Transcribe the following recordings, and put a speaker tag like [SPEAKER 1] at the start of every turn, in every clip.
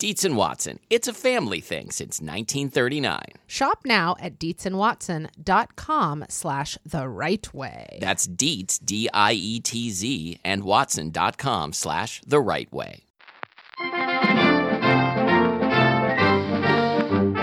[SPEAKER 1] Dietz and Watson. It's a family thing since 1939.
[SPEAKER 2] Shop now at dietzandwatson.com slash the right way.
[SPEAKER 1] That's Dietz, D I E T Z, and Watson.com slash the right way.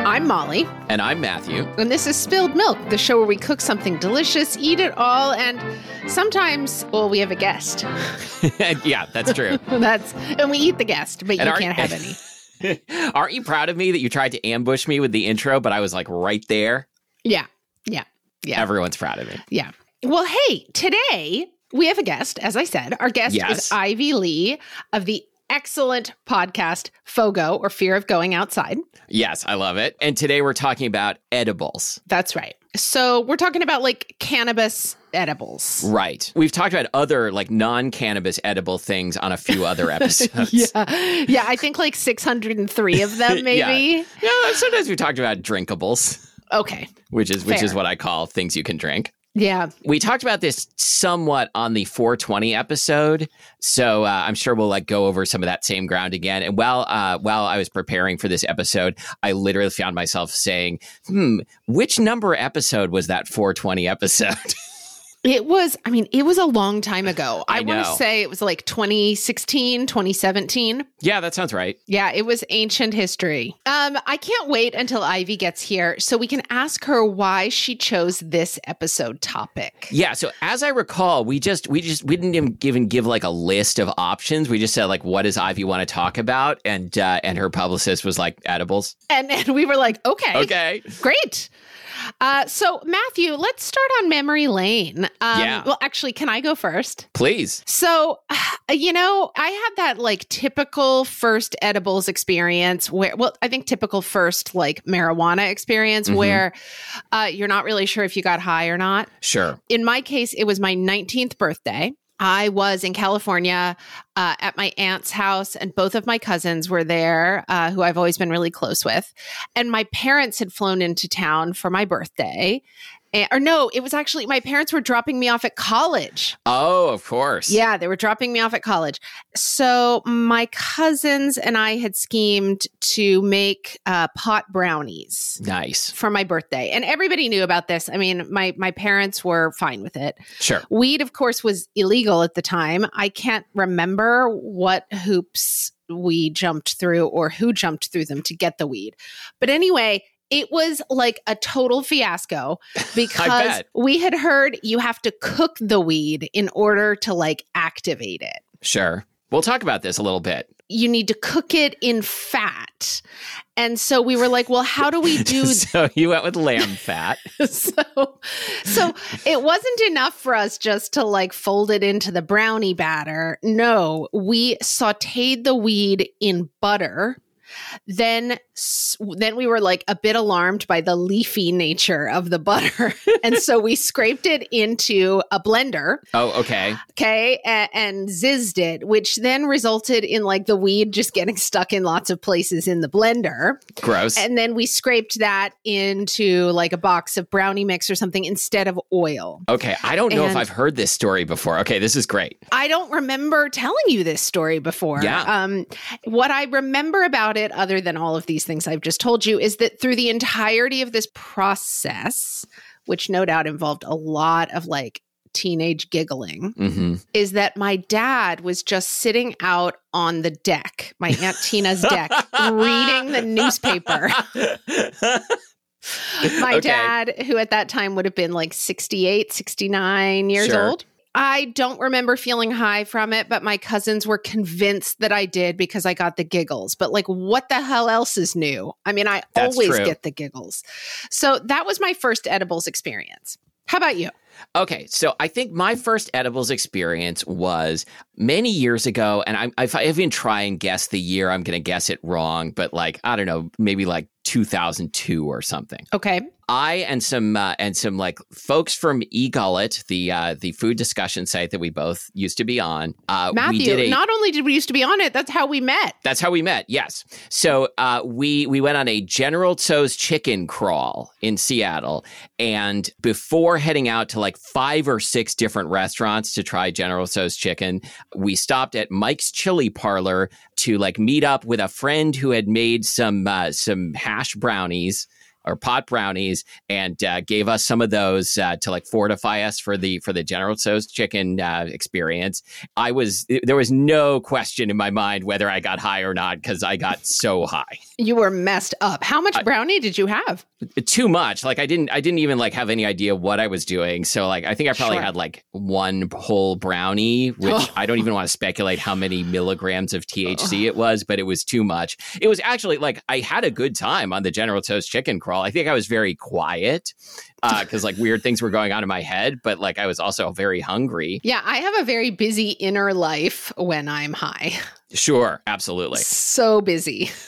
[SPEAKER 2] I'm Molly,
[SPEAKER 1] And I'm Matthew.
[SPEAKER 2] and this is Spilled Milk, the show where we cook something delicious, eat it all, and sometimes, well, we have a guest.
[SPEAKER 1] yeah, that's true.
[SPEAKER 2] That's and we eat the guest, but you
[SPEAKER 1] our-
[SPEAKER 2] can't have any.
[SPEAKER 1] Aren't you proud of me that you tried to ambush me with the intro, but I was like right there?
[SPEAKER 2] Yeah, yeah, yeah.
[SPEAKER 1] Everyone's proud of me.
[SPEAKER 2] Yeah. Well, hey, today we have a guest, as I said. Our guest
[SPEAKER 1] Yes.
[SPEAKER 2] is Ivy Le of the excellent podcast Fogo or Fear of Going Outside.
[SPEAKER 1] Yes, I love it. And today we're talking about edibles.
[SPEAKER 2] That's right. So we're talking about like cannabis edibles.
[SPEAKER 1] Right. We've talked about other like non-cannabis edible things on a few other episodes.
[SPEAKER 2] Yeah. Yeah. I think like 603 of them, maybe.
[SPEAKER 1] Yeah, sometimes we talked about drinkables,
[SPEAKER 2] Okay.
[SPEAKER 1] which is which is what I call things you can drink.
[SPEAKER 2] Yeah.
[SPEAKER 1] We talked about this somewhat on the 420 episode, so uh, I'm sure we'll like go over some of that same ground again. And while uh, while I was preparing for this episode, I literally found myself saying, "Hmm, which number episode was that 420 episode?"
[SPEAKER 2] It was, I mean, it was a long time ago. I,
[SPEAKER 1] I
[SPEAKER 2] want to say it was like 2016, 2017.
[SPEAKER 1] yeah, that sounds right.
[SPEAKER 2] Yeah, it was ancient history. Um, I can't wait until Ivy gets here so we can ask her why she chose this episode topic.
[SPEAKER 1] Yeah, so as I recall, we just we just we didn't even even give like a list of options. We just said like, "What does Ivy want to talk about?" And uh, and her publicist was like, "Edibles."
[SPEAKER 2] And, and we were like, okay,
[SPEAKER 1] Okay.
[SPEAKER 2] great. Uh, so, Matthew, let's start on memory lane. Um,
[SPEAKER 1] Yeah.
[SPEAKER 2] Well, actually, can I go first?
[SPEAKER 1] Please.
[SPEAKER 2] So, you know, I had that like typical first edibles experience where, well, I think typical first like marijuana experience
[SPEAKER 1] Mhm.
[SPEAKER 2] where uh, you're not really sure if you got high or not.
[SPEAKER 1] Sure.
[SPEAKER 2] in my case, it was my 19th birthday. I was in California uh, at my aunt's house, and both of my cousins were there, uh, who I've always been really close with. And my parents had flown into town for my birthday. Eh, or no, it was actually my parents were dropping me off at college.
[SPEAKER 1] Oh, of course.
[SPEAKER 2] Yeah, they were dropping me off at college. So my cousins and I had schemed to make uh, pot brownies
[SPEAKER 1] Nice.
[SPEAKER 2] for my birthday, and everybody knew about this. I mean, my my parents were fine with it.
[SPEAKER 1] Sure.
[SPEAKER 2] Weed, of course, was illegal at the time. I can't remember what hoops we jumped through or who jumped through them to get the weed. But anyway, it was like a total fiasco because we had heard you have to cook the weed in order to like activate it.
[SPEAKER 1] Sure. We'll talk about this a little bit.
[SPEAKER 2] You need to cook it in fat. And so we were like, well, how do we do
[SPEAKER 1] so you went with lamb fat.
[SPEAKER 2] so so it wasn't enough for us just to like fold it into the brownie batter no we sauteed the weed in butter then then we were like a bit alarmed by the leafy nature of the butter and so we scraped it into a blender
[SPEAKER 1] Oh, okay.
[SPEAKER 2] okay a- and zizzed it which then resulted in like the weed just getting stuck in lots of places in the blender
[SPEAKER 1] Gross.
[SPEAKER 2] and then we scraped that into like a box of brownie mix or something instead of oil.
[SPEAKER 1] okay. I don't know if I've heard this story before. Okay, this is great.
[SPEAKER 2] I don't remember telling you this story before.
[SPEAKER 1] Yeah.
[SPEAKER 2] Um, what I remember about it, other than all of these things I've just told you, is that through the entirety of this process, which no doubt involved a lot of like teenage giggling,
[SPEAKER 1] hmm
[SPEAKER 2] is that my dad was just sitting out on the deck, my Aunt Tina's deck, reading the newspaper. My
[SPEAKER 1] Okay.
[SPEAKER 2] dad, who at that time would have been like 68, 69 years
[SPEAKER 1] Sure.
[SPEAKER 2] old. I don't remember feeling high from it, but my cousins were convinced that I did because I got the giggles. But like, what the hell else is new? I mean, I
[SPEAKER 1] That's
[SPEAKER 2] always
[SPEAKER 1] true.
[SPEAKER 2] get the giggles. So that was my first edibles experience. How about you?
[SPEAKER 1] Okay, so I think my first edibles experience was many years ago, and I, if I even try and guess the year, I'm going to guess it wrong, but like I don't know, maybe like 2002 or something.
[SPEAKER 2] Okay.
[SPEAKER 1] I and some uh, and some like folks from eGullet, the uh, the food discussion site that we both used to be on. Uh,
[SPEAKER 2] Matthew,
[SPEAKER 1] we did a,
[SPEAKER 2] not only did we used to be on it, that's how we met.
[SPEAKER 1] that's how we met. Yes. So uh, we we went on a General Tso's chicken crawl in Seattle, and before heading out to like five or six different restaurants to try General Tso's chicken, we stopped at Mike's Chili Parlor to like meet up with a friend who had made some uh, some hash brownies or pot brownies and uh, gave us some of those uh, to like fortify us for the for the General Tso's chicken uh, experience. I was there was no question in my mind whether I got high or not because I got so high.
[SPEAKER 2] You were messed up. How much brownie did you have?
[SPEAKER 1] Too much. Like I didn't I didn't even like have any idea what I was doing. So like I think I probably
[SPEAKER 2] Sure.
[SPEAKER 1] had like one whole brownie, which
[SPEAKER 2] Oh.
[SPEAKER 1] I don't even want to speculate how many milligrams of THC it was, but it was too much. It was actually like I had a good time on the General Tso's chicken crawl. I think I was very quiet because like weird things were going on in my head, but like I was also very hungry.
[SPEAKER 2] Yeah, I have a very busy inner life when I'm high.
[SPEAKER 1] Sure, absolutely.
[SPEAKER 2] So busy.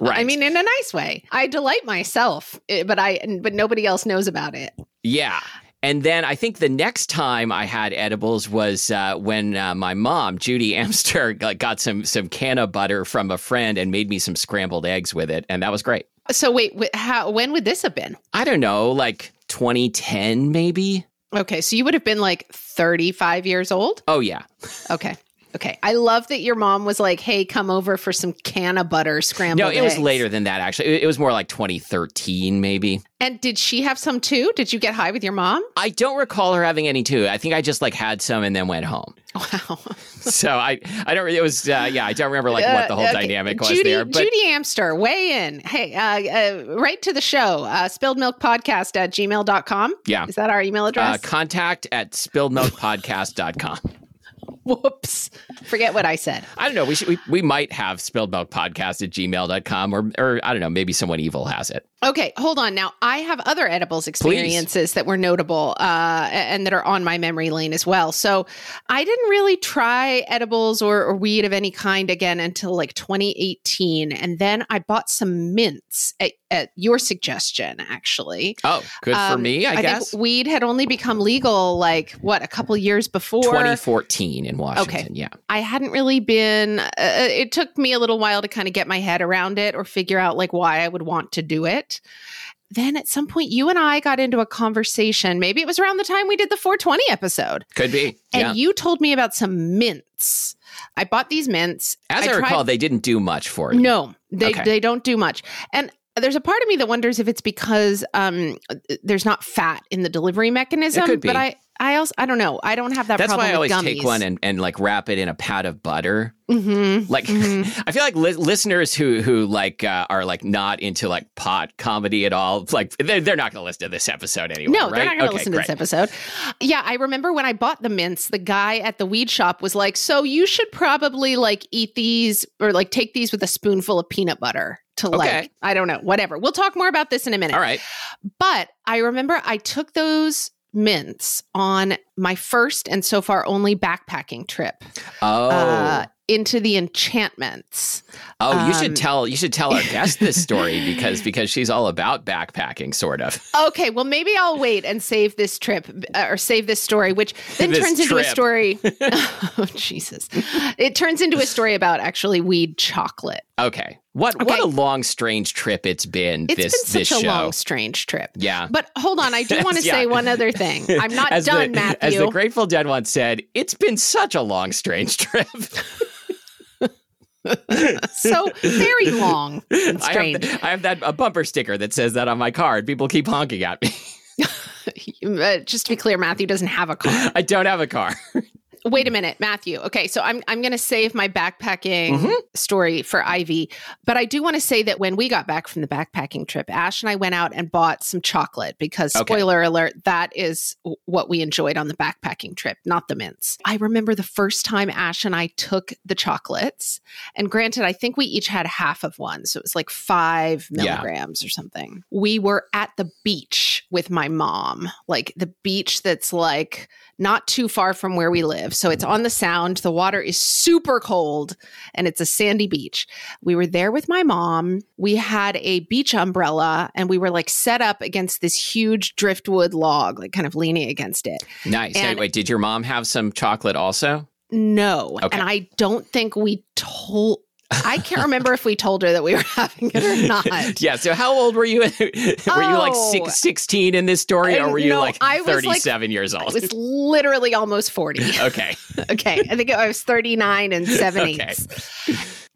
[SPEAKER 1] Right.
[SPEAKER 2] I mean, in a nice way. I delight myself, eh, but I but nobody else knows about it.
[SPEAKER 1] Yeah. And then I think the next time I had edibles was uh, when uh, my mom, Judy Amster, got, got some some cannabutter from a friend and made me some scrambled eggs with it, and that was great.
[SPEAKER 2] So wait, wh- how when would this have been?
[SPEAKER 1] I don't know, like 2010 maybe.
[SPEAKER 2] Okay, so you would have been like 35 years old?
[SPEAKER 1] Oh yeah,
[SPEAKER 2] Okay. Okay. I love that your mom was like, "Hey, come over for some cannabutter scrambled
[SPEAKER 1] no, it was later than that. Actually, it, it was more like 2013 maybe.
[SPEAKER 2] And did she have some too? Did you get high with your mom?
[SPEAKER 1] I don't recall her having any too. I think I just like had some and then went home.
[SPEAKER 2] Wow.
[SPEAKER 1] So I I don't. It was uh, yeah. I don't remember like what the whole
[SPEAKER 2] Uh, okay.
[SPEAKER 1] dynamic was
[SPEAKER 2] Judy,
[SPEAKER 1] there. But
[SPEAKER 2] Judy Amster, weigh in. Hey, uh, uh, right to the show. Uh, spilled milk podcast at gmail.com.
[SPEAKER 1] Yeah.
[SPEAKER 2] Is that our email
[SPEAKER 1] uh,
[SPEAKER 2] address?
[SPEAKER 1] contact at spilledmilkpodcast.com.
[SPEAKER 2] Whoops. Forget what I said.
[SPEAKER 1] I don't know. We should, we, we might have spilled milk podcast at gmail.com or, or I don't know, maybe someone evil has it.
[SPEAKER 2] Okay, hold on. Now, I have other edibles experiences that were notable uh, and that are on my memory lane as well. So I didn't really try edibles or, or weed of any kind again until like 2018. And then I bought some mints at, at your suggestion, actually.
[SPEAKER 1] Oh, good for
[SPEAKER 2] Um,
[SPEAKER 1] me, I, guess.
[SPEAKER 2] think weed had only become legal like what a couple years before.
[SPEAKER 1] 2014 in Washington. Okay. Yeah.
[SPEAKER 2] I hadn't really been. Uh, it took me a little while to kind of get my head around it or figure out like why I would want to do it. Then at some point, you and I got into a conversation. Maybe it was around the time we did the 420 episode,
[SPEAKER 1] Could be.
[SPEAKER 2] and
[SPEAKER 1] yeah.
[SPEAKER 2] you told me about some mints. I bought these mints.
[SPEAKER 1] As I,
[SPEAKER 2] tried-
[SPEAKER 1] recall, they didn't do much for you.
[SPEAKER 2] no, they
[SPEAKER 1] Okay.
[SPEAKER 2] they don't do much. And there's a part of me that wonders if it's because um, there's not fat in the delivery mechanism.
[SPEAKER 1] could be.
[SPEAKER 2] But I I also I don't know. I don't have that problem.
[SPEAKER 1] That's why I always
[SPEAKER 2] with
[SPEAKER 1] take one and, and like wrap it in a pat of butter.
[SPEAKER 2] Mhm.
[SPEAKER 1] Like, I feel like li- listeners who who like uh, are like not into like pot comedy at all, like they're, they're not going to listen to this episode anyway.
[SPEAKER 2] No,
[SPEAKER 1] right?
[SPEAKER 2] they're not going to
[SPEAKER 1] Okay,
[SPEAKER 2] listen to this episode. Yeah, I remember when I bought the mints, the guy at the weed shop was like, "So you should probably like eat these or like take these with a spoonful of peanut butter to like I don't know, whatever." We'll talk more about this in a minute.
[SPEAKER 1] All right.
[SPEAKER 2] But I remember I took those mints on my first and so far only backpacking trip
[SPEAKER 1] Oh,
[SPEAKER 2] uh, into the enchantments.
[SPEAKER 1] oh, you
[SPEAKER 2] um,
[SPEAKER 1] should tell you should tell our guest this story because because she's all about backpacking, sort of.
[SPEAKER 2] Okay, well, maybe I'll wait and save this trip uh, or save this story, which then
[SPEAKER 1] This
[SPEAKER 2] turns into a story. oh, Jesus. It turns into a story about actually weed chocolate.
[SPEAKER 1] Okay. What what a long, strange trip it's been.
[SPEAKER 2] It's
[SPEAKER 1] this
[SPEAKER 2] been
[SPEAKER 1] this
[SPEAKER 2] such a
[SPEAKER 1] show.
[SPEAKER 2] long, strange trip.
[SPEAKER 1] yeah.
[SPEAKER 2] But hold on, I do want to
[SPEAKER 1] Yeah.
[SPEAKER 2] say one other thing. I'm not
[SPEAKER 1] as
[SPEAKER 2] done,
[SPEAKER 1] the, As
[SPEAKER 2] Matthew.
[SPEAKER 1] the Grateful Dead once said, it's been such a long, strange trip.
[SPEAKER 2] so very long and
[SPEAKER 1] I have,
[SPEAKER 2] strange.
[SPEAKER 1] I have that a bumper sticker that says that on my card. People keep honking at me.
[SPEAKER 2] just to be clear, Matthew doesn't have a car.
[SPEAKER 1] I don't have a car.
[SPEAKER 2] Wait a minute, Matthew. Okay, so I'm I'm going to save my backpacking
[SPEAKER 1] Mhm.
[SPEAKER 2] story for Ivy, but I do want to say that when we got back from the backpacking trip, Ash and I went out and bought some chocolate because
[SPEAKER 1] Okay.
[SPEAKER 2] spoiler alert, that is what we enjoyed on the backpacking trip, not the mints. I remember the first time Ash and I took the chocolates, and granted, I think we each had half of one, so it was like five
[SPEAKER 1] Yeah.
[SPEAKER 2] milligrams or something. We were at the beach with my mom, like the beach that's like not too far from where we live. So it's on the sound. The water is super cold and it's a sandy beach. We were there with my mom. We had a beach umbrella and we were like set up against this huge driftwood log, like kind of leaning against it.
[SPEAKER 1] Nice.
[SPEAKER 2] And-
[SPEAKER 1] wait, did your mom have some chocolate also?
[SPEAKER 2] No.
[SPEAKER 1] Okay.
[SPEAKER 2] And I don't think we told. I can't remember if we told her that we were having it or not.
[SPEAKER 1] Yeah. So how old were you? were you like
[SPEAKER 2] Oh.
[SPEAKER 1] six, 16 in this story, or were you
[SPEAKER 2] no,
[SPEAKER 1] like
[SPEAKER 2] I was, like-
[SPEAKER 1] 37 years old?
[SPEAKER 2] I
[SPEAKER 1] old?
[SPEAKER 2] was literally almost 40.
[SPEAKER 1] okay.
[SPEAKER 2] okay. I think I was 39 and seven
[SPEAKER 1] Okay.
[SPEAKER 2] eighths.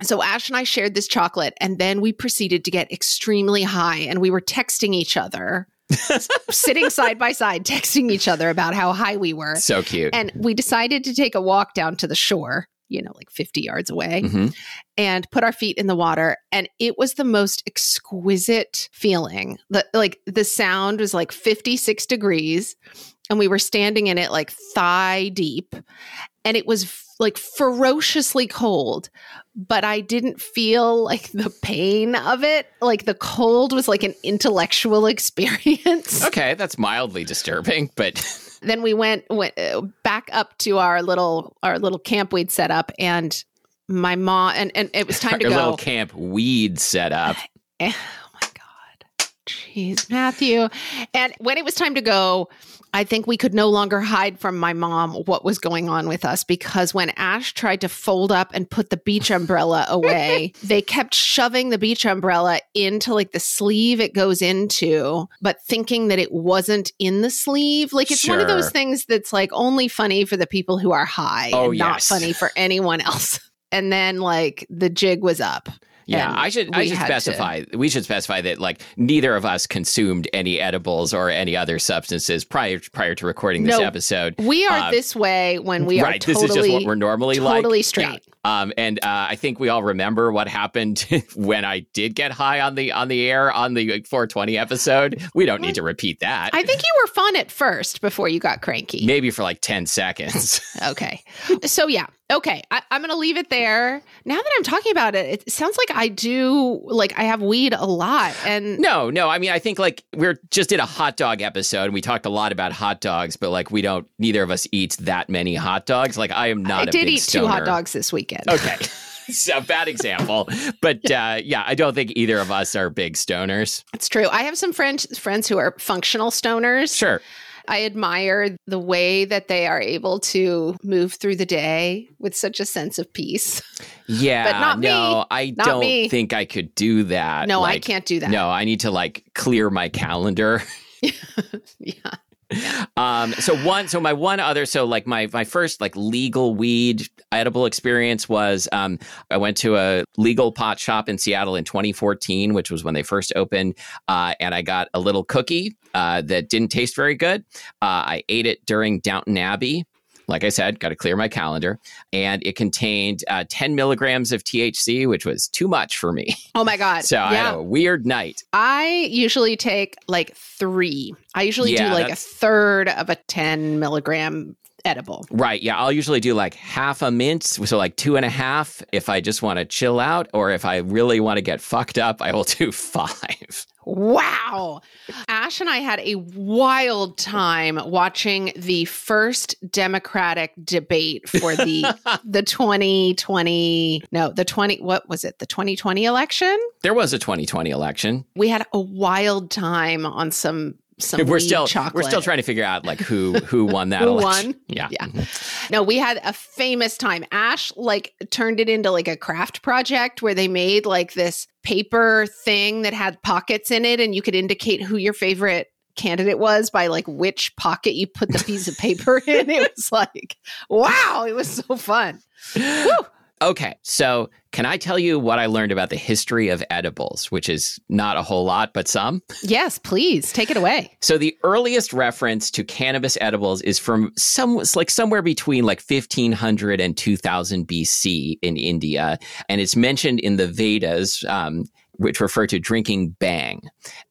[SPEAKER 2] So Ash and I shared this chocolate, and then we proceeded to get extremely high, and we were texting each other, sitting side by side, texting each other about how high we were.
[SPEAKER 1] So cute.
[SPEAKER 2] And we decided to take a walk down to the shore, you know, like 50 yards away,
[SPEAKER 1] Mhm.
[SPEAKER 2] and put our feet in the water. And it was the most exquisite feeling. The, like the sound was like 56 degrees, and we were standing in it like thigh deep. And it was f- like ferociously cold, but I didn't feel like the pain of it. Like the cold was like an intellectual experience.
[SPEAKER 1] Okay, that's mildly disturbing, but
[SPEAKER 2] then we went, went uh, back up to our little our little camp we'd set up and my mom and, and it was time to
[SPEAKER 1] your
[SPEAKER 2] go
[SPEAKER 1] little camp weed set up.
[SPEAKER 2] Oh my god jeez matthew and when it was time to go i think we could no longer hide from my mom what was going on with us because when ash tried to fold up and put the beach umbrella away they kept shoving the beach umbrella into like the sleeve it goes into but thinking that it wasn't in the sleeve. Like it's one of those things that's like only funny for the people who are high
[SPEAKER 1] Oh,
[SPEAKER 2] and not funny for anyone else. And then like the jig was up
[SPEAKER 1] Yeah, I should I should
[SPEAKER 2] had to-
[SPEAKER 1] specify we should specify that like neither of us consumed any edibles or any other substances prior prior to recording this
[SPEAKER 2] No.
[SPEAKER 1] episode.
[SPEAKER 2] We are
[SPEAKER 1] Uh,
[SPEAKER 2] this way when we
[SPEAKER 1] right,
[SPEAKER 2] are totally,
[SPEAKER 1] this is just what we're normally like.
[SPEAKER 2] totally
[SPEAKER 1] Yeah.
[SPEAKER 2] straight.
[SPEAKER 1] Um, and uh, I think we all remember what happened when I did get high on the on the air on the 420 episode. We don't need to repeat that.
[SPEAKER 2] I think you were fun at first before you got cranky.
[SPEAKER 1] Maybe for like 10 seconds.
[SPEAKER 2] Okay. So, yeah. Okay. I, I'm going to leave it there. Now that I'm talking about it, it sounds like I do, like, I have weed a lot. And
[SPEAKER 1] No, no. I mean, I think like we're just did a hot dog episode and we talked a lot about hot dogs, but like we don't, neither of us eats that many hot dogs. Like I am not
[SPEAKER 2] I
[SPEAKER 1] a
[SPEAKER 2] did eat two hot dogs this weekend.
[SPEAKER 1] Okay. so bad example. But uh, yeah, I don't think either of us are big stoners.
[SPEAKER 2] It's true. I have some friends friends who are functional stoners.
[SPEAKER 1] Sure.
[SPEAKER 2] I admire the way that they are able to move through the day with such a sense of peace.
[SPEAKER 1] Yeah.
[SPEAKER 2] But not me.
[SPEAKER 1] I
[SPEAKER 2] Not
[SPEAKER 1] don't
[SPEAKER 2] me.
[SPEAKER 1] think I could do that.
[SPEAKER 2] No, I can't do that.
[SPEAKER 1] No, I need to like clear my calendar.
[SPEAKER 2] Yeah.
[SPEAKER 1] Um, so one, so my one other, so like my my first like legal weed edible experience was um, I went to a legal pot shop in Seattle in 2014, which was when they first opened, uh, and I got a little cookie uh, that didn't taste very good. Uh, I ate it during Downton Abbey. Like I said, got to clear my calendar, and it contained uh, 10 milligrams of THC, which was too much for me.
[SPEAKER 2] Oh my God.
[SPEAKER 1] So I had a weird night.
[SPEAKER 2] I usually take like three. I usually
[SPEAKER 1] Yeah,
[SPEAKER 2] do like a third of a 10 milligram edible.
[SPEAKER 1] Right. Yeah. I'll usually do like half a mint. So like two and a half if I just want to chill out, or if I really want to get fucked up, I will do five.
[SPEAKER 2] Wow. Ash and I had a wild time watching the first Democratic debate for the the 2020 no, the 20 what was it? The 2020 election?
[SPEAKER 1] There was a 2020 election.
[SPEAKER 2] We had a wild time on some some
[SPEAKER 1] we're still
[SPEAKER 2] chocolate.
[SPEAKER 1] we're still trying to figure out like who who won that
[SPEAKER 2] Who
[SPEAKER 1] election.
[SPEAKER 2] won?
[SPEAKER 1] Yeah.
[SPEAKER 2] Yeah. No, we had a famous time. Ash like turned it into like a craft project where they made like this paper thing that had pockets in it and you could indicate who your favorite candidate was by like which pocket you put the piece of paper in. It was like, wow, it was so fun. Woo.
[SPEAKER 1] Okay, so can I tell you what I learned about the history of edibles, which is not a whole lot, but some?
[SPEAKER 2] Yes, please take it away.
[SPEAKER 1] So the earliest reference to cannabis edibles is from some like somewhere between like 1500 and 2000 BC in India, and it's mentioned in the Vedas. Um, which refer to drinking bhang.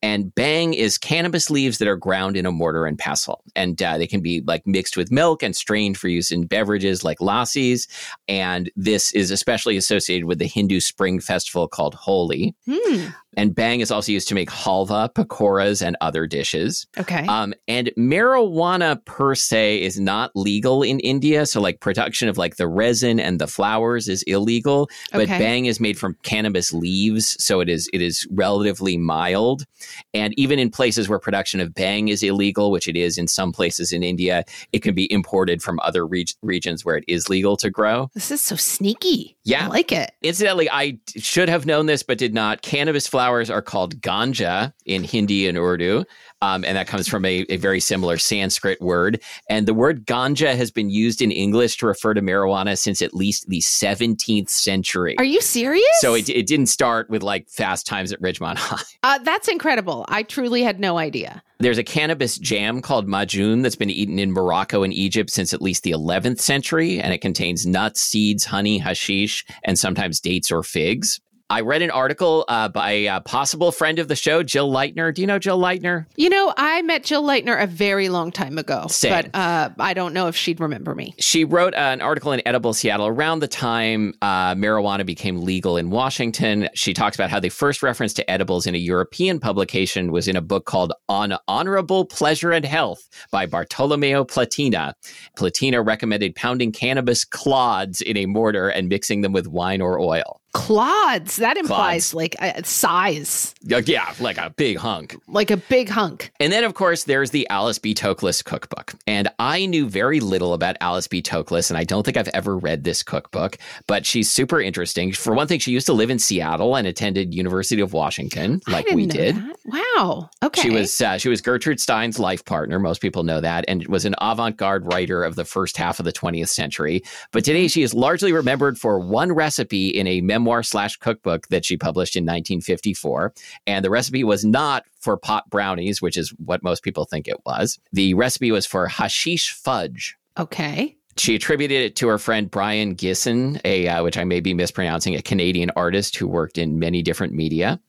[SPEAKER 1] And bhang is cannabis leaves that are ground in a mortar and pestle. And uh, they can be like mixed with milk and strained for use in beverages like lassis. And this is especially associated with the Hindu spring festival called Holi.
[SPEAKER 2] Hmm.
[SPEAKER 1] And bhang is also used to make halva, pakoras, and other dishes.
[SPEAKER 2] Okay.
[SPEAKER 1] Um, and marijuana per se is not legal in India. So, like, production of like the resin and the flowers is illegal. But
[SPEAKER 2] Okay.
[SPEAKER 1] bhang is made from cannabis leaves, so it is it is relatively mild. And even in places where production of bhang is illegal, which it is in some places in India, it can be imported from other reg- regions where it is legal to grow.
[SPEAKER 2] this is so sneaky.
[SPEAKER 1] Yeah.
[SPEAKER 2] I like it.
[SPEAKER 1] Incidentally, I should have known this, but did not. Cannabis flowers are called ganja in Hindi and Urdu, um, and that comes from a, a very similar Sanskrit word. And the word ganja has been used in English to refer to marijuana since at least the 17th century.
[SPEAKER 2] Are you serious?
[SPEAKER 1] so it, it didn't start with like fast times at Ridgemont High.
[SPEAKER 2] uh, that's incredible. I truly had no idea.
[SPEAKER 1] There's a cannabis jam called majun that's been eaten in Morocco and Egypt since at least the 11th century, and it contains nuts, seeds, honey, hashish, and sometimes dates or figs. I read an article uh, by a possible friend of the show, Jill Lightner. Do you know Jill Lightner?
[SPEAKER 2] You know, I met Jill Lightner a very long time ago,
[SPEAKER 1] Same.
[SPEAKER 2] but uh, I don't know if she'd remember me.
[SPEAKER 1] She wrote an article in Edible Seattle around the time uh, marijuana became legal in Washington. She talks about how the first reference to edibles in a European publication was in a book called On Honorable Pleasure and Health by Bartolomeo Platina. Platina recommended pounding cannabis clods in a mortar and mixing them with wine or oil.
[SPEAKER 2] Clods. That implies
[SPEAKER 1] Clods.
[SPEAKER 2] like a size,
[SPEAKER 1] Yeah, like a big hunk.
[SPEAKER 2] like a big hunk.
[SPEAKER 1] And then, of course, there's the Alice B. Toklas cookbook. And I knew very little about Alice B. Toklas, and I don't think I've ever read this cookbook, but she's super interesting. For one thing, she used to live in Seattle and attended University of Washington, like we did.
[SPEAKER 2] that. Wow. Okay.
[SPEAKER 1] She was uh, she was Gertrude Stein's life partner. Most people know that, and was an avant-garde writer of the first half of the 20th century. But today, she is largely remembered for one recipe in a memoir slash cookbook that she published in 1954, and the recipe was not for pot brownies, which is what most people think it was. The recipe was for hashish fudge.
[SPEAKER 2] okay.
[SPEAKER 1] She attributed it to her friend Brion Gysin, a uh, which I may be mispronouncing, a Canadian artist who worked in many different media.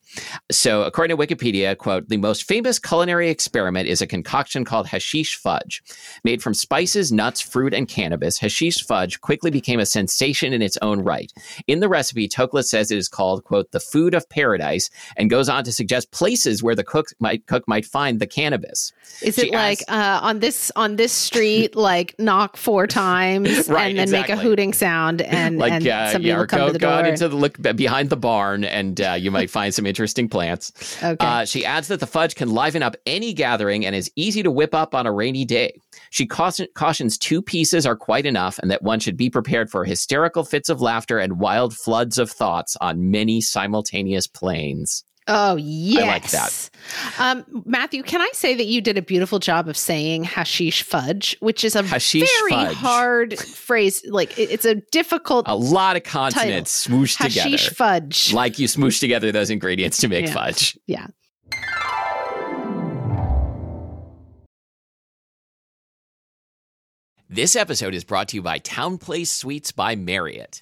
[SPEAKER 1] So, according to Wikipedia, quote, the most famous culinary experiment is a concoction called hashish fudge. Made from spices, nuts, fruit, and cannabis, hashish fudge quickly became a sensation in its own right. In the recipe, Toklas says it is called, quote, the food of paradise, and goes on to suggest places where the cook might cook might find the cannabis.
[SPEAKER 2] Is
[SPEAKER 1] She
[SPEAKER 2] it like uh, on this on this street, like knock four times
[SPEAKER 1] Right,
[SPEAKER 2] and then make a hooting sound, and,
[SPEAKER 1] like
[SPEAKER 2] and
[SPEAKER 1] uh,
[SPEAKER 2] somebody
[SPEAKER 1] yeah,
[SPEAKER 2] will come
[SPEAKER 1] go,
[SPEAKER 2] to the door?
[SPEAKER 1] out into the look behind the barn, and uh, you might find some interesting plants.
[SPEAKER 2] okay.
[SPEAKER 1] Uh, she adds that the fudge can liven up any gathering and is easy to whip up on a rainy day. She cautions two pieces are quite enough, and that one should be prepared for hysterical fits of laughter and wild floods of thoughts on many simultaneous planes.
[SPEAKER 2] Oh yes.
[SPEAKER 1] I like that.
[SPEAKER 2] Um, Matthew, can I say that you did a beautiful job of saying hashish fudge, which is a
[SPEAKER 1] Hashish
[SPEAKER 2] very
[SPEAKER 1] fudge.
[SPEAKER 2] hard phrase. Like it's a difficult
[SPEAKER 1] A lot of consonants smooshed
[SPEAKER 2] hashish
[SPEAKER 1] together.
[SPEAKER 2] Hashish fudge.
[SPEAKER 1] Like you smoosh together those ingredients to make
[SPEAKER 2] Yeah.
[SPEAKER 1] fudge.
[SPEAKER 2] yeah.
[SPEAKER 1] This episode is brought to you by TownePlace Suites by Marriott.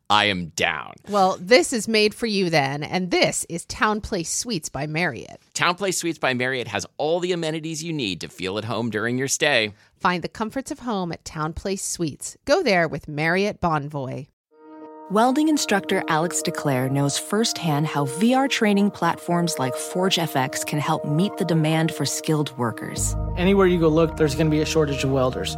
[SPEAKER 1] I am down.
[SPEAKER 3] Well, this is made for you then, and this is TownePlace Suites by Marriott.
[SPEAKER 1] TownePlace Suites by Marriott has all all the amenities you need to feel at home during your stay.
[SPEAKER 3] Find the comforts of home at TownePlace Suites. Go there with Marriott Bonvoy.
[SPEAKER 4] Welding instructor Alex DeClaire knows firsthand how VR training platforms like ForgeFX can help meet the demand for skilled workers.
[SPEAKER 5] Anywhere you go look, there's going to be a shortage of welders.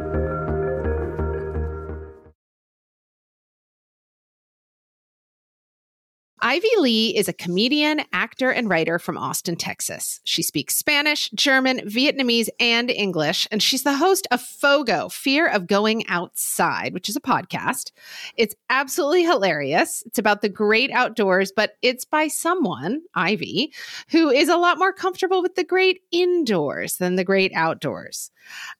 [SPEAKER 2] Ivy Le is a comedian, actor, and writer from Austin, Texas. She speaks Spanish, German, Vietnamese, and English, and she's the host of FOGO, Fear of Going Outside, which is a podcast. It's absolutely hilarious. It's about the great outdoors, but it's by someone, Ivy, who is a lot more comfortable with the great indoors than the great outdoors.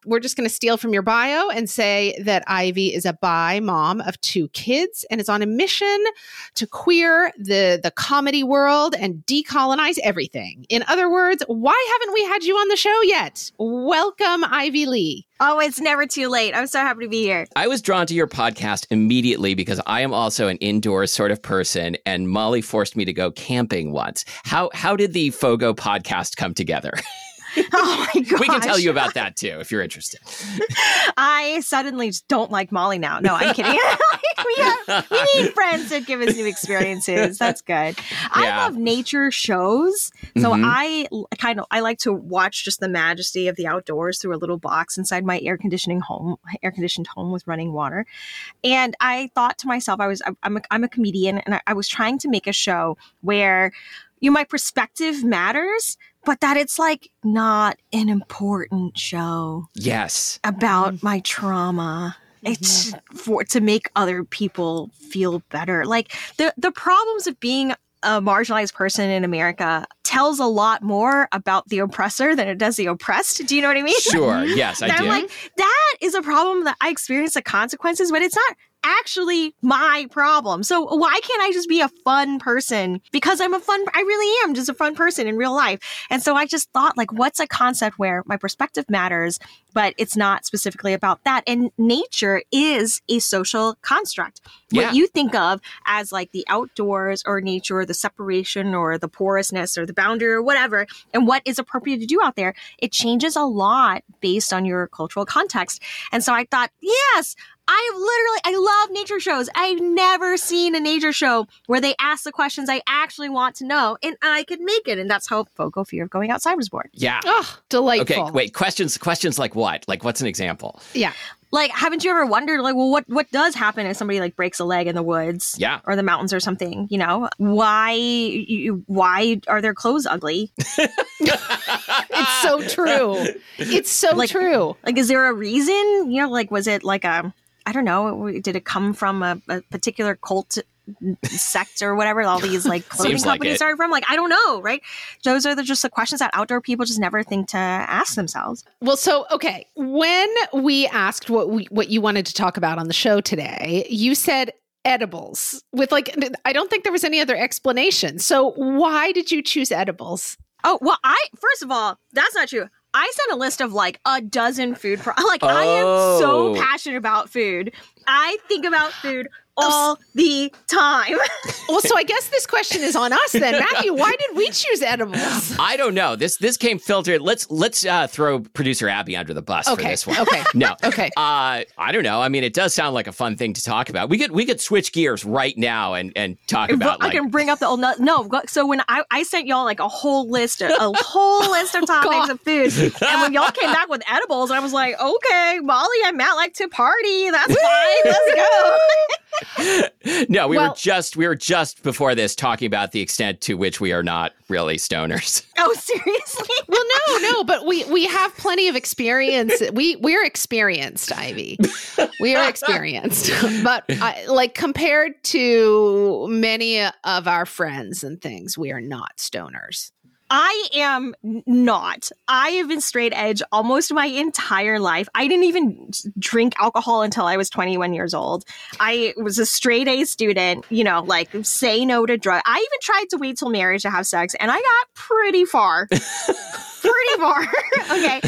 [SPEAKER 2] We're just going to steal from your bio and say that Ivy is a bi mom of two kids and is on a mission to queer the, the the comedy world and decolonize everything. In other words, why haven't we had you on the show yet? Welcome, Ivy Le.
[SPEAKER 6] Oh, it's never too late. I'm so happy to be here.
[SPEAKER 1] I was drawn to your podcast immediately because I am also an indoor sort of person, and Molly forced me to go camping once. How how did the Fogo podcast come together?
[SPEAKER 6] Oh my god.
[SPEAKER 1] we can tell you about that too if you're interested.
[SPEAKER 6] I suddenly don't like Molly now. No, I'm kidding. we, have, we need friends to give us new experiences. That's good. I
[SPEAKER 1] Yeah.
[SPEAKER 6] love nature shows. So
[SPEAKER 1] Mhm.
[SPEAKER 6] I kind of I like to watch just the majesty of the outdoors through a little box inside my air conditioning home, air conditioned home with running water. And I thought to myself, I was I'm a, I'm a comedian, and I, I was trying to make a show where you know, my perspective matters, but that it's like not an important show
[SPEAKER 1] Yes.
[SPEAKER 6] about mm-hmm. my trauma. It's mm-hmm. for to make other people feel better. Like the the problems of being a marginalized person in America tells a lot more about the oppressor than it does the oppressed. Do you know what I mean?
[SPEAKER 1] Sure. Yes, I
[SPEAKER 6] And I'm
[SPEAKER 1] do.
[SPEAKER 6] like, that is a problem that I experience the consequences, but it's not actually my problem. So why can't I just be a fun person? Because I'm a fun, I really am just a fun person in real life. And so I just thought, like, what's a concept where my perspective matters, but it's not specifically about that? And nature is a social construct.
[SPEAKER 1] Yeah.
[SPEAKER 6] What you think of as like the outdoors or nature or the separation or the porousness or the boundary or whatever, and what is appropriate to do out there, it changes a lot based on your cultural context. And so I thought, yes, I literally, I love nature shows. I've never seen a nature show where they ask the questions I actually want to know and I could make it. And that's how FOGO Fear of Going Outside was born.
[SPEAKER 1] yeah.
[SPEAKER 2] Oh, delightful.
[SPEAKER 1] Okay, wait. Questions. Questions like what? Like, what's an example?
[SPEAKER 2] Yeah.
[SPEAKER 6] Like, haven't you ever wondered, like, well, what, what does happen if somebody like breaks a leg in the woods?
[SPEAKER 1] Yeah.
[SPEAKER 6] Or the mountains or something, you know? Why, you, why are their clothes ugly?
[SPEAKER 2] It's so true. It's so
[SPEAKER 6] Like-
[SPEAKER 2] true.
[SPEAKER 6] Like, is there a reason? You know, like, was it like a, I don't know, did it come from a, a particular cult sect or whatever all these like clothing
[SPEAKER 1] Seems
[SPEAKER 6] companies
[SPEAKER 1] it.
[SPEAKER 6] started from? Like, I don't know, right? Those are the, just the questions that outdoor people just never think to ask themselves.
[SPEAKER 2] Well, so okay, when we asked what we what you wanted to talk about on the show today, you said edibles with like I don't think there was any other explanation. So why did you choose edibles?
[SPEAKER 6] Oh, well, I, first of all, that's not true. I sent a list of like a dozen food pro- like I am
[SPEAKER 1] Oh.
[SPEAKER 6] so passionate about food. I think about food all the time.
[SPEAKER 2] Well, so I guess this question is on us then, Matthew. Why did we choose edibles?
[SPEAKER 1] I don't know. This this came filtered. Let's let's uh, throw producer Abby under the bus for
[SPEAKER 2] Okay,
[SPEAKER 1] this one.
[SPEAKER 2] okay.
[SPEAKER 1] No.
[SPEAKER 2] Okay.
[SPEAKER 1] Uh, I don't know. I mean, it does sound like a fun thing to talk about. We could we could switch gears right now and and talk about
[SPEAKER 6] I
[SPEAKER 1] like
[SPEAKER 6] can bring up the old no, no. So when I, I sent y'all like a whole list, a, a whole list of topics
[SPEAKER 2] God.
[SPEAKER 6] of food, and when y'all came back with edibles, I was like, okay, Molly and Matt like to party. That's fine. Let's go.
[SPEAKER 1] no. We were just we were just before this talking about the extent to which we are not really stoners.
[SPEAKER 6] Oh, seriously?
[SPEAKER 2] Well, no, no, but we we have plenty of experience. We we're experienced, Ivy. We are experienced, but I, like compared to many of our friends and things, we are not stoners.
[SPEAKER 6] I am not. I have been straight edge almost my entire life. I didn't even drink alcohol until I was 21 years old. I was a straight A student, you know, like say no to drugs. I even tried to wait till marriage to have sex and I got pretty far. pretty far. okay.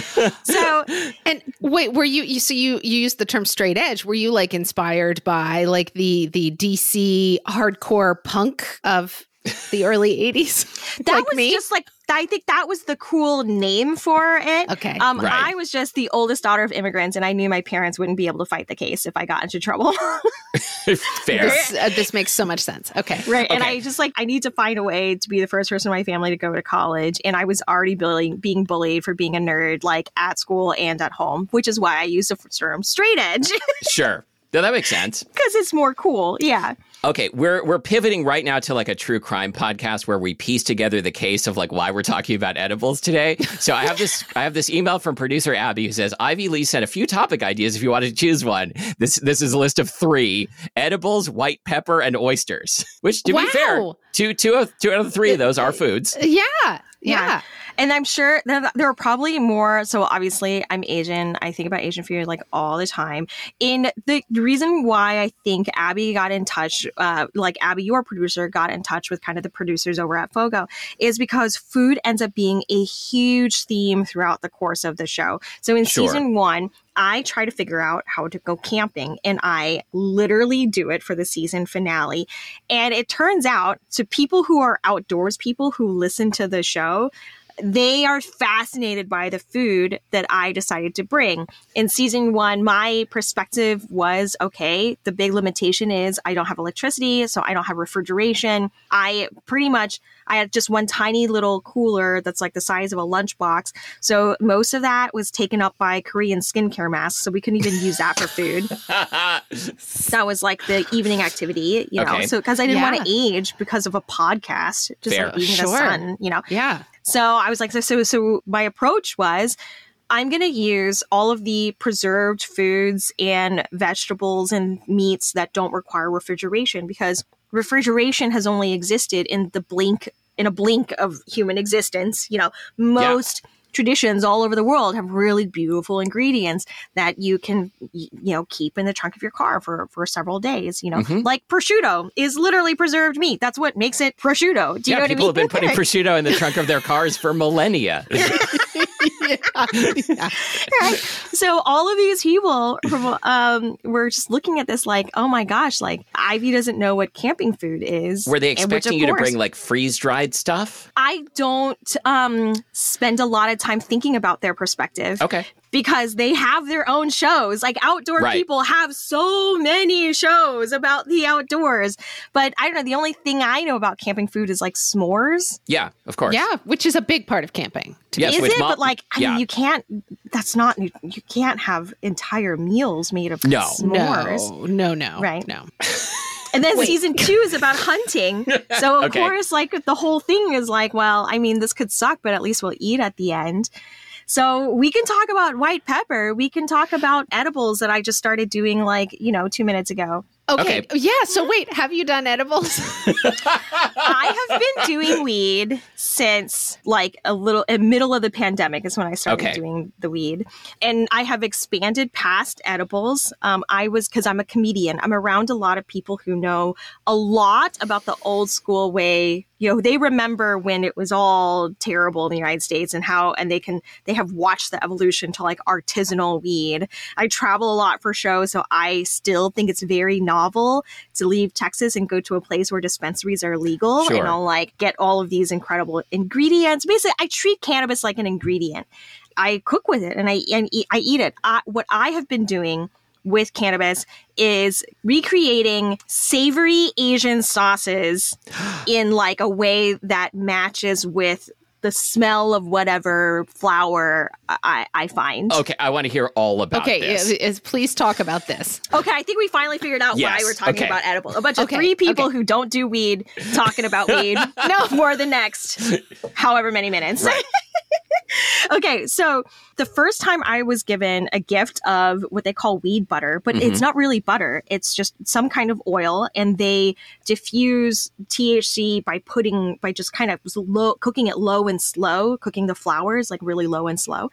[SPEAKER 6] So
[SPEAKER 2] And wait, were you, you so you you used the term straight edge? Were you like inspired by like the the DC hardcore punk of the early 80s?
[SPEAKER 6] that
[SPEAKER 2] like
[SPEAKER 6] was
[SPEAKER 2] me?
[SPEAKER 6] just like I think that was the cool name for it.
[SPEAKER 2] Okay.
[SPEAKER 6] Um,
[SPEAKER 1] Right.
[SPEAKER 6] I was just the oldest daughter of immigrants, and I knew my parents wouldn't be able to fight the case if I got into trouble.
[SPEAKER 1] Fair.
[SPEAKER 2] this, uh, this makes so much sense. Okay.
[SPEAKER 6] right. And I just like I need to find a way to be the first person in my family to go to college. And I was already bullying, being bullied for being a nerd, like at school and at home, which is why I use the term straight edge
[SPEAKER 1] Sure. No, that makes sense.
[SPEAKER 6] because it's more cool. Yeah.
[SPEAKER 1] Okay, we're we're pivoting right now to like a true crime podcast where we piece together the case of like why we're talking about edibles today. So I have this I have this email from producer Abby who says Ivy Le sent a few topic ideas if you wanted to choose one. This this is a list of three: edibles, white pepper, and oysters. Which, to be fair,
[SPEAKER 2] Wow.
[SPEAKER 1] two two of two out of the three of those are foods.
[SPEAKER 2] Yeah. Yeah.
[SPEAKER 6] And I'm sure there, there are probably more. So obviously, I'm Asian. I think about Asian food like all the time. And the, the reason why I think Abby got in touch, uh, like Abby, your producer, got in touch with kind of the producers over at Fogo, is because food ends up being a huge theme throughout the course of the show. So in
[SPEAKER 1] Sure.
[SPEAKER 6] season one, I try to figure out how to go camping and I literally do it for the season finale. And it turns out to people who are outdoors people who listen to the show, they are fascinated by the food that I decided to bring. In season one, my perspective was okay, the big limitation is I don't have electricity, so I don't have refrigeration. I pretty much I had just one tiny little cooler that's like the size of a lunchbox. So most of that was taken up by Korean skincare masks, so we couldn't even use that for food. That was like the evening activity, you know.
[SPEAKER 1] Okay.
[SPEAKER 6] So because I didn't want to age because of a podcast, just
[SPEAKER 1] Fair.
[SPEAKER 6] like eating
[SPEAKER 2] Sure.
[SPEAKER 6] the sun, you know.
[SPEAKER 2] Yeah.
[SPEAKER 6] So I was like, so, so, my approach was I'm going to use all of the preserved foods and vegetables and meats that don't require refrigeration because refrigeration has only existed in the blink, in a blink of human existence. You know, most traditions all over the world have really beautiful ingredients that you can, you know, keep in the trunk of your car for, for several days. You know,
[SPEAKER 1] Mhm.
[SPEAKER 6] like prosciutto is literally preserved meat. That's what makes it prosciutto. Do you
[SPEAKER 1] yeah,
[SPEAKER 6] know what I
[SPEAKER 1] people
[SPEAKER 6] mean?
[SPEAKER 1] have been putting prosciutto in the trunk of their cars for millennia.
[SPEAKER 6] right? So all of these people from, um, were just looking at this like, oh my gosh, like Ivy doesn't know what camping food is.
[SPEAKER 1] Were they
[SPEAKER 6] which,
[SPEAKER 1] expecting
[SPEAKER 6] of
[SPEAKER 1] you to bring like freeze dried stuff?
[SPEAKER 6] I don't um, spend a lot of time thinking about their perspective
[SPEAKER 1] Okay.
[SPEAKER 6] Because they have their own shows. Like outdoor
[SPEAKER 1] Right.
[SPEAKER 6] people have so many shows about the outdoors. But I don't know. The only thing I know about camping food is like s'mores.
[SPEAKER 1] Yeah, of course.
[SPEAKER 2] Yeah, which is a big part of camping. to
[SPEAKER 1] Yes,
[SPEAKER 6] is
[SPEAKER 1] which
[SPEAKER 6] it?
[SPEAKER 1] mom-
[SPEAKER 6] but like, I
[SPEAKER 1] yeah.
[SPEAKER 6] mean, you can't. That's not. You can't have entire meals made of
[SPEAKER 1] No.
[SPEAKER 6] s'mores.
[SPEAKER 2] No, no, no.
[SPEAKER 6] Right.
[SPEAKER 2] No.
[SPEAKER 6] And then season two is about hunting. So of
[SPEAKER 1] Okay.
[SPEAKER 6] course, like the whole thing is like, well, I mean, this could suck, but at least we'll eat at the end. So we can talk about white pepper. We can talk about edibles that I just started doing like, you know, two minutes ago.
[SPEAKER 2] Okay.
[SPEAKER 1] Okay.
[SPEAKER 2] Yeah. So wait, have you done edibles?
[SPEAKER 6] I have been doing weed since like a little a middle of the pandemic is when I started
[SPEAKER 1] Okay.
[SPEAKER 6] doing the weed, and I have expanded past edibles. Um, I was because I'm a comedian. I'm around a lot of people who know a lot about the old school way. You know, they remember when it was all terrible in the United States and how, and they can they have watched the evolution to like artisanal weed. I travel a lot for shows, so I still think it's very novel to leave Texas and go to a place where dispensaries are legal
[SPEAKER 1] Sure.
[SPEAKER 6] and I'll like get all of these incredible ingredients. Basically, I treat cannabis like an ingredient. I cook with it and I and eat, I eat it. I, what I have been doing with cannabis is recreating savory Asian sauces in like a way that matches with the smell of whatever flower I, I find.
[SPEAKER 1] Okay, I want to hear all about
[SPEAKER 2] okay.
[SPEAKER 1] this.
[SPEAKER 2] is- is- please talk about this.
[SPEAKER 6] Okay, I think we finally figured out
[SPEAKER 1] Yes,
[SPEAKER 6] why we're talking
[SPEAKER 1] okay.
[SPEAKER 6] about edible. A bunch of
[SPEAKER 2] Okay,
[SPEAKER 6] three people
[SPEAKER 2] okay.
[SPEAKER 6] who don't do weed talking about weed
[SPEAKER 2] No.
[SPEAKER 6] for the next however many minutes.
[SPEAKER 1] Right.
[SPEAKER 6] Okay, so the first time I was given a gift of what they call weed butter, but it's mm-hmm. not really butter. It's just some kind of oil, and they diffuse THC by putting by just kind of low, cooking it low and slow, cooking the flowers like really low and slow.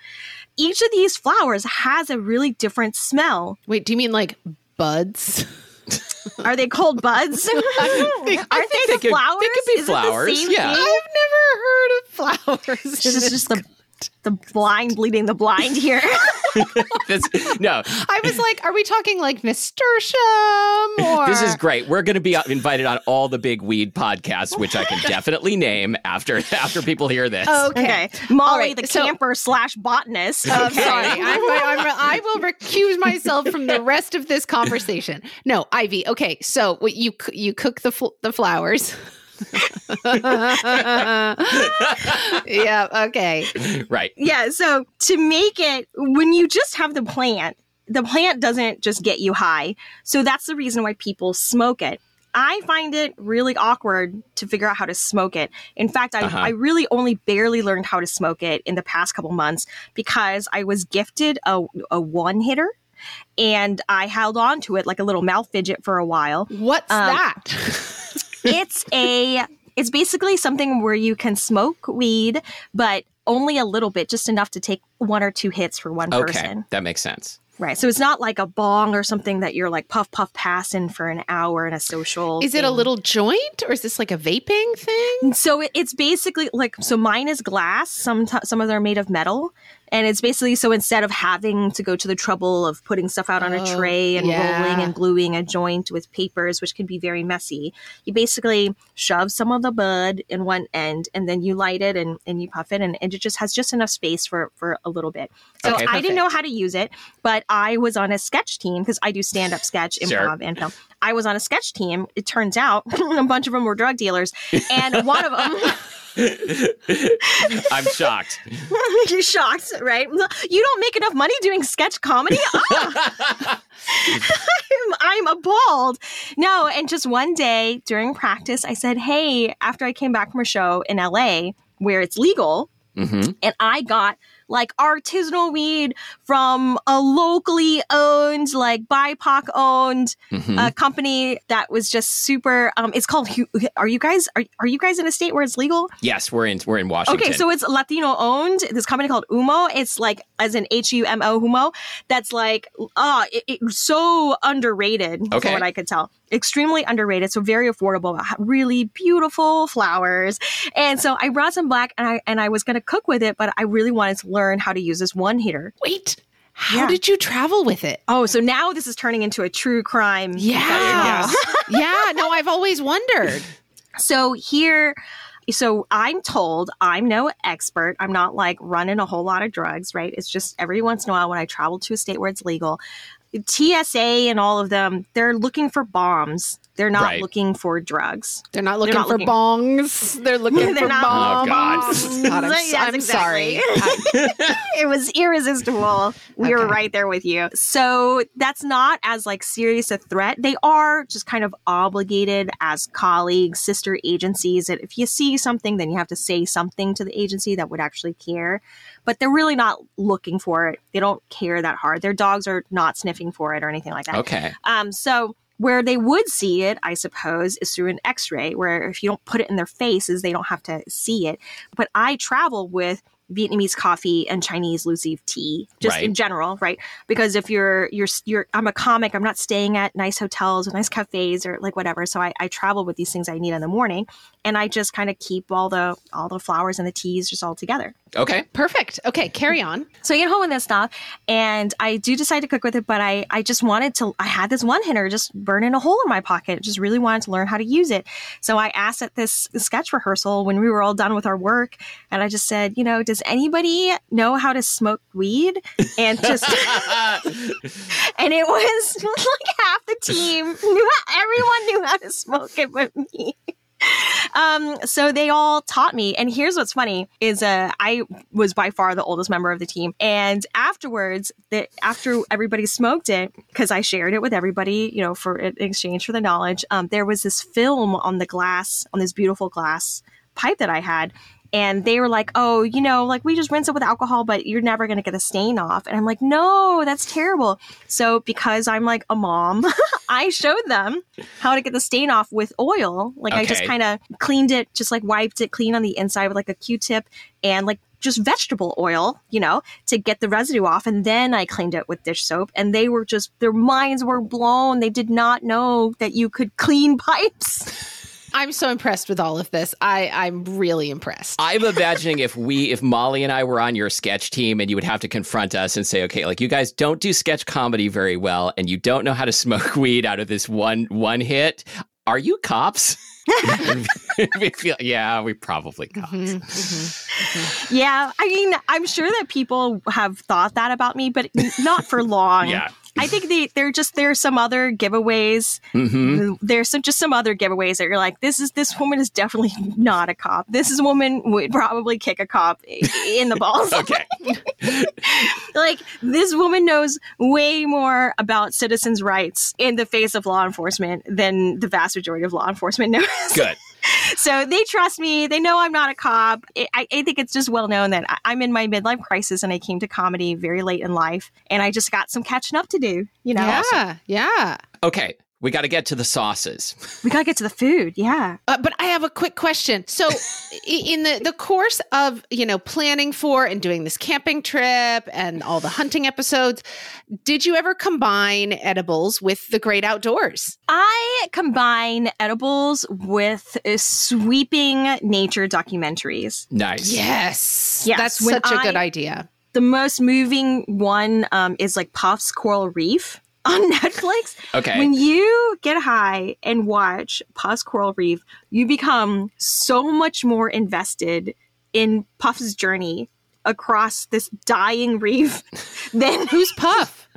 [SPEAKER 6] Each of these flowers has a really different smell.
[SPEAKER 2] Wait, do you mean like buds?
[SPEAKER 6] Are they called buds? Aren't they,
[SPEAKER 1] they
[SPEAKER 6] the
[SPEAKER 1] could- they could be
[SPEAKER 6] Is it the
[SPEAKER 1] flowers,
[SPEAKER 6] same
[SPEAKER 1] yeah.
[SPEAKER 6] thing?
[SPEAKER 2] I've never heard of flowers.
[SPEAKER 6] It's
[SPEAKER 2] in
[SPEAKER 6] just, just the the blind leading the blind here.
[SPEAKER 1] This, no,
[SPEAKER 2] I was like, are we talking like nasturtium or
[SPEAKER 1] this is great. We're going to be uh, invited on all the big weed podcasts, which I can definitely name after after people hear this.
[SPEAKER 2] okay.
[SPEAKER 6] Okay, Molly,
[SPEAKER 2] right,
[SPEAKER 6] the
[SPEAKER 2] so-
[SPEAKER 6] camper slash botanist.
[SPEAKER 2] I'm
[SPEAKER 6] Okay.
[SPEAKER 2] sorry. I'm, I'm, I will recuse myself from the rest of this conversation. No, Ivy. Okay, so what you you cook the fl- the flowers. Yeah. Okay.
[SPEAKER 1] Right.
[SPEAKER 6] Yeah, so to make it, when you just have the plant, the plant doesn't just get you high. So that's the reason why people smoke it. I find it really awkward to figure out how to smoke it. In fact, I,
[SPEAKER 1] Uh-huh.
[SPEAKER 6] I really only barely learned how to smoke it in the past couple months because I was gifted a, a one hitter and I held on to it like a little mouth fidget for a while.
[SPEAKER 2] What's
[SPEAKER 6] Um,
[SPEAKER 2] that?
[SPEAKER 6] it's a it's basically something where you can smoke weed but only a little bit just enough to take one or two hits for one
[SPEAKER 1] Okay,
[SPEAKER 6] person
[SPEAKER 1] that makes sense.
[SPEAKER 6] right so it's not like a bong or something that you're like puff puff passing for an hour in a social
[SPEAKER 2] Is it a little joint or is this like a vaping thing?
[SPEAKER 6] so it, it's basically like so mine is glass some t- some of them are made of metal and it's basically so instead of having to go to the trouble of putting stuff out on a
[SPEAKER 2] Oh,
[SPEAKER 6] tray and
[SPEAKER 2] yeah.
[SPEAKER 6] rolling and gluing a joint with papers which can be very messy you basically shove some of the bud in one end and then you light it and, and you puff it and, and it just has just enough space for for a little bit so
[SPEAKER 1] Okay,
[SPEAKER 6] i didn't know how to use it but i was on a sketch team because i do stand-up sketch
[SPEAKER 1] Sure.
[SPEAKER 6] improv and film i was on a sketch team it turns out a bunch of them were drug dealers and one of them
[SPEAKER 1] I'm shocked.
[SPEAKER 6] You're shocked, right? You don't make enough money doing sketch comedy? Ah! I'm, I'm appalled. No, and just one day during practice, I said, Hey, after I came back from a show in LA where it's legal,
[SPEAKER 1] hmm
[SPEAKER 6] and I got like artisanal weed from a locally owned, like BIPOC owned
[SPEAKER 1] hmm
[SPEAKER 6] uh, company that was just super. Um, it's called. Are you guys? Are, are you guys in a state where it's legal?
[SPEAKER 1] yes, we're in we're in Washington.
[SPEAKER 6] Okay, so it's Latino owned. This company called Humo. It's like as in H U M O Humo. That's like ah, it, it- so underrated.
[SPEAKER 1] Okay.
[SPEAKER 6] from what I could tell, extremely underrated. So very affordable. Really beautiful flowers. And so I brought some black, and I and I was gonna cook with it, but I really wanted to learn how to use this one hitter.
[SPEAKER 2] Wait, how
[SPEAKER 6] Yeah.
[SPEAKER 2] did you travel with it?
[SPEAKER 6] Oh, so now this is turning into a true crime.
[SPEAKER 2] Yeah. yeah, no, I've always wondered.
[SPEAKER 6] So here, so I'm told I'm no expert. I'm not like running a whole lot of drugs, right? It's just every once in a while when I travel to a state where it's legal, TSA and all of them, they're looking for bombs. They're not
[SPEAKER 1] Right.
[SPEAKER 6] looking for drugs.
[SPEAKER 2] They're not looking
[SPEAKER 6] not
[SPEAKER 2] for
[SPEAKER 6] looking-
[SPEAKER 2] bongs. They're looking
[SPEAKER 6] They're
[SPEAKER 2] for
[SPEAKER 6] not-
[SPEAKER 1] Oh,
[SPEAKER 2] bombs.
[SPEAKER 1] God.
[SPEAKER 2] God, I'm,
[SPEAKER 6] Yes,
[SPEAKER 2] I'm
[SPEAKER 6] exactly.
[SPEAKER 2] sorry.
[SPEAKER 6] it was irresistible. We were right there with you. So that's not as like serious a threat. They are just kind of obligated as colleagues, sister agencies that if you see something, then you have to say something to the agency that would actually care. But they're really not looking for it. They don't care that hard. Their dogs are not sniffing for it or anything like that.
[SPEAKER 1] okay.
[SPEAKER 6] Um, so where they would see it, I suppose, is through an X-ray, where if you don't put it in their faces, they don't have to see it. But I travel with Vietnamese coffee and Chinese loose leaf tea, just
[SPEAKER 1] Right.
[SPEAKER 6] in general, right? Because if you're you're you're I'm a comic, I'm not staying at nice hotels or nice cafes or like whatever. So I, I travel with these things I need in the morning, and I just kind of keep all the all the flowers and the teas just all together.
[SPEAKER 1] Okay.
[SPEAKER 2] Perfect. Okay, carry on.
[SPEAKER 6] So I get home with this stuff, and I do decide to cook with it. But I, I just wanted to. I had this one hitter just burning a hole in my pocket. Just really wanted to learn how to use it. So I asked at this sketch rehearsal when we were all done with our work, and I just said, you know, does anybody know how to smoke weed? And just, and it was like half the team knew. Everyone knew how to smoke it, but me. Um, so they all taught me. And here's what's funny is uh I was by far the oldest member of the team. And afterwards, the, after everybody smoked it, because I shared it with everybody, you know, for in exchange for the knowledge, um, there was this film on the glass, on this beautiful glass pipe that I had. And they were like, "Oh, you know, like we just rinse it with alcohol, but you're never going to get a stain off." And I'm like, "No, that's terrible." So because I'm like a mom, I showed them how to get the stain off with oil. Like I just kind of cleaned it, just like wiped it clean on the inside with like a Q-tip and like just vegetable oil, you know, to get the residue off. And then I cleaned it with dish soap. And they were just, their minds were blown. They did not know that you could clean pipes.
[SPEAKER 2] I'm so impressed with all of this. I, I'm really impressed.
[SPEAKER 1] I'm imagining if we, if Molly and I were on your sketch team and you would have to confront us and say, okay, like you guys don't do sketch comedy very well and you don't know how to smoke weed out of this one one hit. Are you cops? we feel, yeah, we probably mm-hmm, cops. Mm-hmm, mm-hmm.
[SPEAKER 6] Yeah. I mean, I'm sure that people have thought that about me, but not for long.
[SPEAKER 1] Yeah.
[SPEAKER 6] I think they, they're just, there's some other giveaways.
[SPEAKER 1] hmm
[SPEAKER 6] There's some, just some other giveaways that you're like, this is, this woman is definitely not a cop. This is a woman would probably kick a cop in the balls.
[SPEAKER 1] Okay.
[SPEAKER 6] like this woman knows way more about citizens' rights in the face of law enforcement than the vast majority of law enforcement knows.
[SPEAKER 1] Good.
[SPEAKER 6] So they trust me. They know I'm not a cop. I, I I think it's just well known that I- I'm in my midlife crisis and I came to comedy very late in life, and I just got some catching up to do. You know,
[SPEAKER 2] Yeah, yeah.
[SPEAKER 1] Okay. We got to get to the sauces.
[SPEAKER 6] we gotta get to the food. Yeah.
[SPEAKER 2] Uh, but I have a quick question. So, in the the course of you know planning for and doing this camping trip and all the hunting episodes, did you ever combine edibles with the great outdoors?
[SPEAKER 6] I combine edibles with uh, sweeping nature documentaries.
[SPEAKER 1] Nice.
[SPEAKER 2] Yes,
[SPEAKER 6] Yes,
[SPEAKER 2] that's
[SPEAKER 6] when
[SPEAKER 2] such a good idea.
[SPEAKER 6] The most moving one um, is like Puff's Coral Reef on Netflix.
[SPEAKER 1] Okay.
[SPEAKER 6] When you get high and watch Puff's Coral Reef, you become so much more invested in Puff's journey across this dying reef than
[SPEAKER 2] Who's Puff?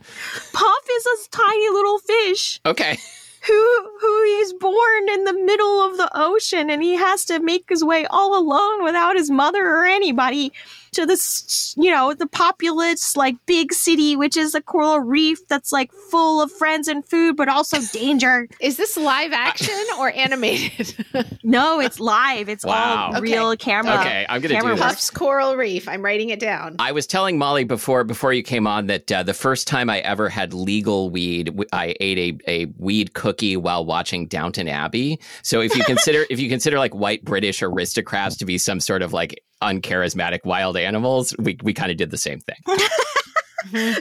[SPEAKER 6] Puff is a tiny little fish
[SPEAKER 1] okay.
[SPEAKER 6] who who he's born in the middle of the ocean and he has to make his way all alone without his mother or anybody to this you know the populous like big city which is a coral reef that's like full of friends and food but also danger
[SPEAKER 2] Is this live action or animated?
[SPEAKER 6] no it's live it's
[SPEAKER 1] Wow.
[SPEAKER 6] all real camera
[SPEAKER 1] Okay, I'm gonna do
[SPEAKER 6] camera
[SPEAKER 1] this.
[SPEAKER 2] Puff's Coral Reef. I'm writing it down.
[SPEAKER 1] I was telling Molly before before you came on that uh, the first time I ever had legal weed, I ate a, a weed cookie while watching Downton Abbey. So if you consider if you consider like white British aristocrats to be some sort of like uncharismatic wild animals, we we kind of did the same thing.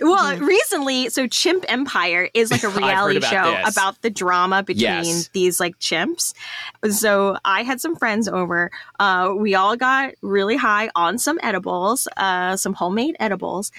[SPEAKER 6] well recently so chimp empire is like a
[SPEAKER 1] I've heard
[SPEAKER 6] reality
[SPEAKER 1] about
[SPEAKER 6] show
[SPEAKER 1] this.
[SPEAKER 6] about the drama between
[SPEAKER 1] Yes.
[SPEAKER 6] these like chimps so i had some friends over uh, we all got really high on some edibles uh, some homemade edibles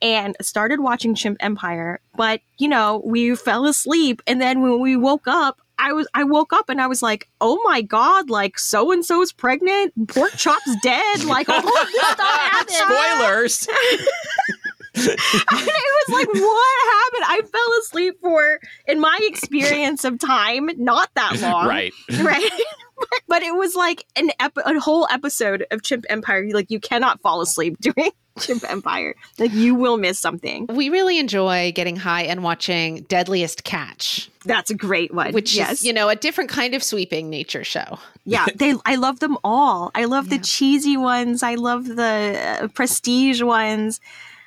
[SPEAKER 6] and started watching chimp empire but you know we fell asleep and then when we woke up I was I woke up and I was like, oh my god, like so and so's pregnant, pork chop's dead, like all this stuff happened.
[SPEAKER 1] Spoilers.
[SPEAKER 6] and it was like, what happened? I fell asleep for, in my experience of time, not that long.
[SPEAKER 1] right.
[SPEAKER 6] Right. but, but it was like an ep- a whole episode of Chimp Empire. Like, you cannot fall asleep during Chimp Empire. Like, you will miss something.
[SPEAKER 2] We really enjoy getting high and watching Deadliest Catch,
[SPEAKER 6] That's a great one.
[SPEAKER 2] which
[SPEAKER 6] yes.
[SPEAKER 2] is, you know, a different kind of sweeping nature show.
[SPEAKER 6] yeah, they. I love them all. I love the cheesy ones. I love the uh, prestige ones.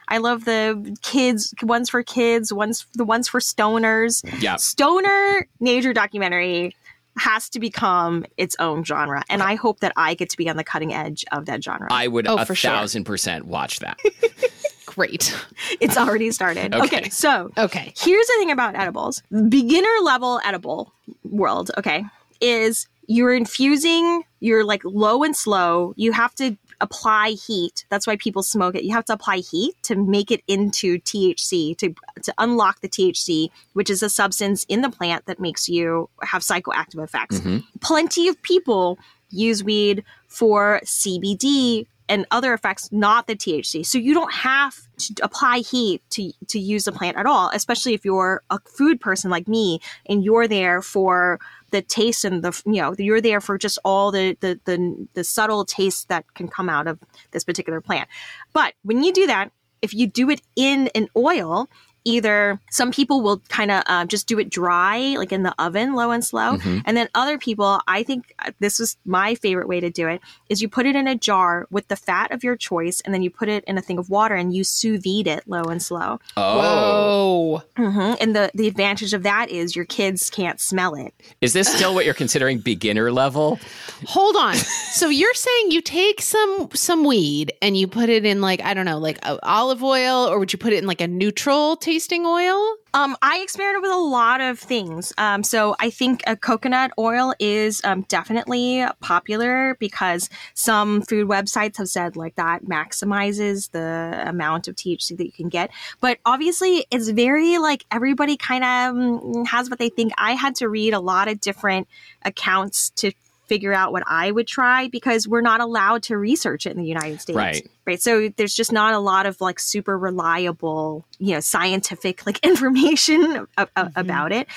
[SPEAKER 6] I love the kids ones for kids. Ones the ones for stoners.
[SPEAKER 1] Yeah.
[SPEAKER 6] Stoner nature documentary has to become its own genre, and I hope that I get to be on the cutting edge of that genre.
[SPEAKER 1] I would
[SPEAKER 2] Oh,
[SPEAKER 1] a
[SPEAKER 2] for sure.
[SPEAKER 1] thousand percent watch that.
[SPEAKER 2] Great.
[SPEAKER 6] it's already started.
[SPEAKER 1] Okay.
[SPEAKER 6] okay, so
[SPEAKER 2] Okay.
[SPEAKER 6] Here's the thing about edibles beginner level edible world, okay, is you're infusing, you're like low and slow. You have to apply heat. That's why people smoke it. You have to apply heat to make it into THC, to, to unlock the THC, which is a substance in the plant that makes you have psychoactive effects.
[SPEAKER 1] Mhm.
[SPEAKER 6] Plenty of people use weed for CBD and other effects, not the THC. So you don't have to apply heat to to use the plant at all, especially if you're a food person like me and you're there for the taste and the you know you're there for just all the the the, the subtle tastes that can come out of this particular plant. But when you do that, if you do it in an oil, either some people will kind of uh, just do it dry, like in the oven, low and slow.
[SPEAKER 1] Mm-hmm.
[SPEAKER 6] And then other people, I think uh, this is my favorite way to do it, is you put it in a jar with the fat of your choice, and then you put it in a thing of water and you sous vide it low and slow.
[SPEAKER 1] Oh.
[SPEAKER 2] Whoa.
[SPEAKER 6] hmm And the, the advantage of that is your kids can't smell it.
[SPEAKER 1] Is this still what you're considering beginner level?
[SPEAKER 2] Hold on. so you're saying you take some some weed and you put it in like I don't know, like uh, olive oil, or would you put it in like a neutral tasting oil?
[SPEAKER 6] Um, I experimented with a lot of things. Um, so I think a coconut oil is um, definitely popular because some food websites have said like that maximizes the amount of THC that you can get. But obviously, it's very like everybody kind of um, has what they think. I had to read a lot of different accounts to figure out what I would try because we're not allowed to research it in the United States.
[SPEAKER 1] Right.
[SPEAKER 6] Right. So there's just not a lot of like super reliable, you know, scientific like information a- a- about it.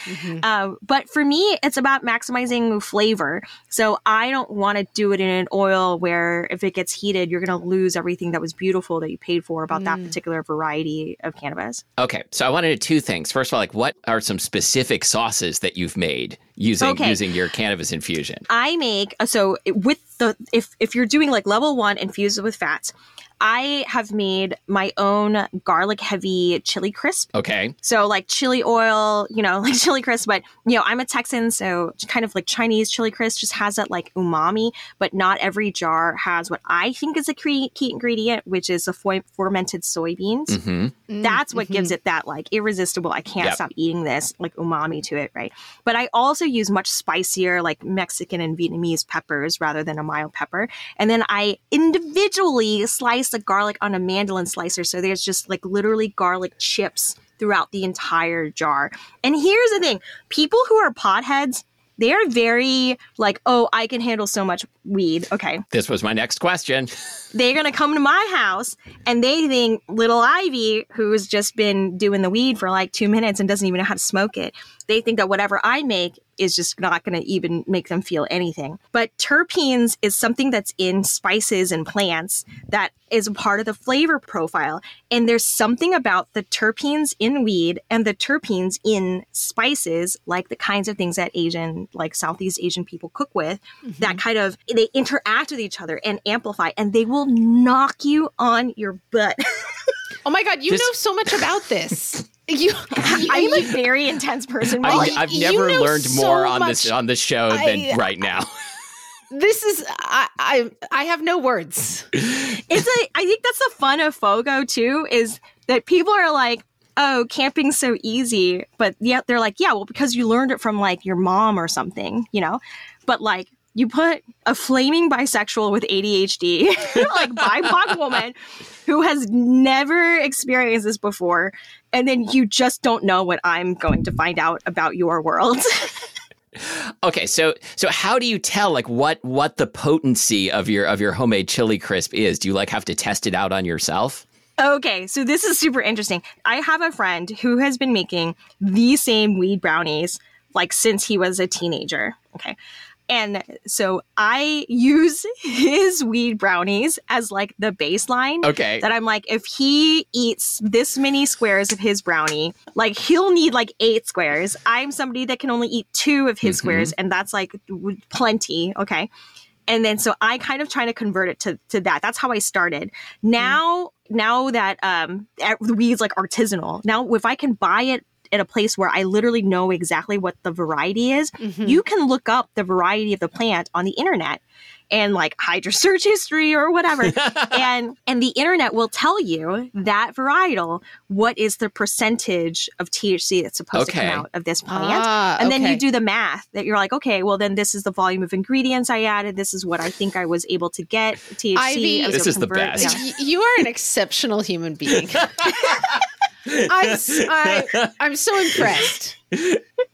[SPEAKER 6] Uh, but for me, it's about maximizing flavor. So I don't want to do it in an oil where if it gets heated, you're going to lose everything that was beautiful that you paid for about that particular variety of cannabis.
[SPEAKER 1] Okay, so I wanted to two things. First of all, like what are some specific sauces that you've made using
[SPEAKER 6] Okay.
[SPEAKER 1] using your cannabis infusion?
[SPEAKER 6] I make uh, so with the if if you're doing like level one infused with fats, I have made my own garlic heavy chili crisp.
[SPEAKER 1] Okay.
[SPEAKER 6] So like chili oil, you know, like chili crisp, but you know, I'm a Texan, so kind of like Chinese chili crisp just has that like umami, but not every jar has what I think is a key, key ingredient, which is the fo- fermented soybeans.
[SPEAKER 1] hmm
[SPEAKER 6] That's what gives it that like irresistible. I can't
[SPEAKER 1] Yep.
[SPEAKER 6] stop eating this like umami to it, right? But I also use much spicier like Mexican and Vietnamese peppers rather than a mild pepper. And then I individually slice the garlic on a mandolin slicer. So there's just like literally garlic chips throughout the entire jar. And here's the thing people who are potheads, they're very like, oh, I can handle so much weed. Okay.
[SPEAKER 1] This was my next question.
[SPEAKER 6] They're going to come to my house and they think little Ivy, who's just been doing the weed for like two minutes and doesn't even know how to smoke it, they think that whatever I make is just not going to even make them feel anything. But terpenes is something that's in spices and plants that is a part of the flavor profile. And there's something about the terpenes in weed and the terpenes in spices, like the kinds of things that Asian, like Southeast Asian people cook with, mm-hmm. that kind of they interact with each other and amplify, and they will knock you on your butt.
[SPEAKER 2] Oh my god, you
[SPEAKER 1] This-
[SPEAKER 2] know so much about this. You,
[SPEAKER 6] I'm a very intense person.
[SPEAKER 1] I've,
[SPEAKER 2] Well,
[SPEAKER 1] I've
[SPEAKER 2] you
[SPEAKER 1] never
[SPEAKER 2] know
[SPEAKER 1] learned
[SPEAKER 2] so
[SPEAKER 1] more on this on this show
[SPEAKER 2] I-
[SPEAKER 1] than right now.
[SPEAKER 2] this is I, I I have no words.
[SPEAKER 6] it's a I think that's the fun of FOGO too, is that people are like, oh, camping's so easy. But yet they're like, yeah, well, because you learned it from like your mom or something, you know? But like you put a flaming bisexual with ADHD, like BIPOC woman who has never experienced this before, and then you just don't know what I'm going to find out about your world.
[SPEAKER 1] Okay, so so how do you tell like what what the potency of your of your homemade chili crisp is? Do you like have to test it out on yourself?
[SPEAKER 6] Okay, so this is super interesting. I have a friend who has been making the same weed brownies like since he was a teenager. Okay. And so I use his weed brownies as like the baseline.
[SPEAKER 1] Okay.
[SPEAKER 6] That I'm like, if he eats this many squares of his brownie, like he'll need like eight squares. I'm somebody that can only eat two of his squares, and that's like plenty. Okay and then so I kind of try to convert it to to that. That's how I started. Now, now that um the weed's like artisanal. Now, if I can buy it at a place where I literally know exactly what the variety is, you can look up the variety of the plant on the internet and like hide your search history or whatever and and the internet will tell you that varietal what is the percentage of THC that's supposed
[SPEAKER 1] Okay.
[SPEAKER 6] to come out of this plant
[SPEAKER 2] Ah,
[SPEAKER 6] and then you do the math that you're like okay well then this is the volume of ingredients I added this is what I think I was able to get THC
[SPEAKER 2] Ivy-
[SPEAKER 6] as
[SPEAKER 1] This
[SPEAKER 6] a
[SPEAKER 1] is the best.
[SPEAKER 6] yeah.
[SPEAKER 2] You are an exceptional human being. I'm, s- I, am so impressed.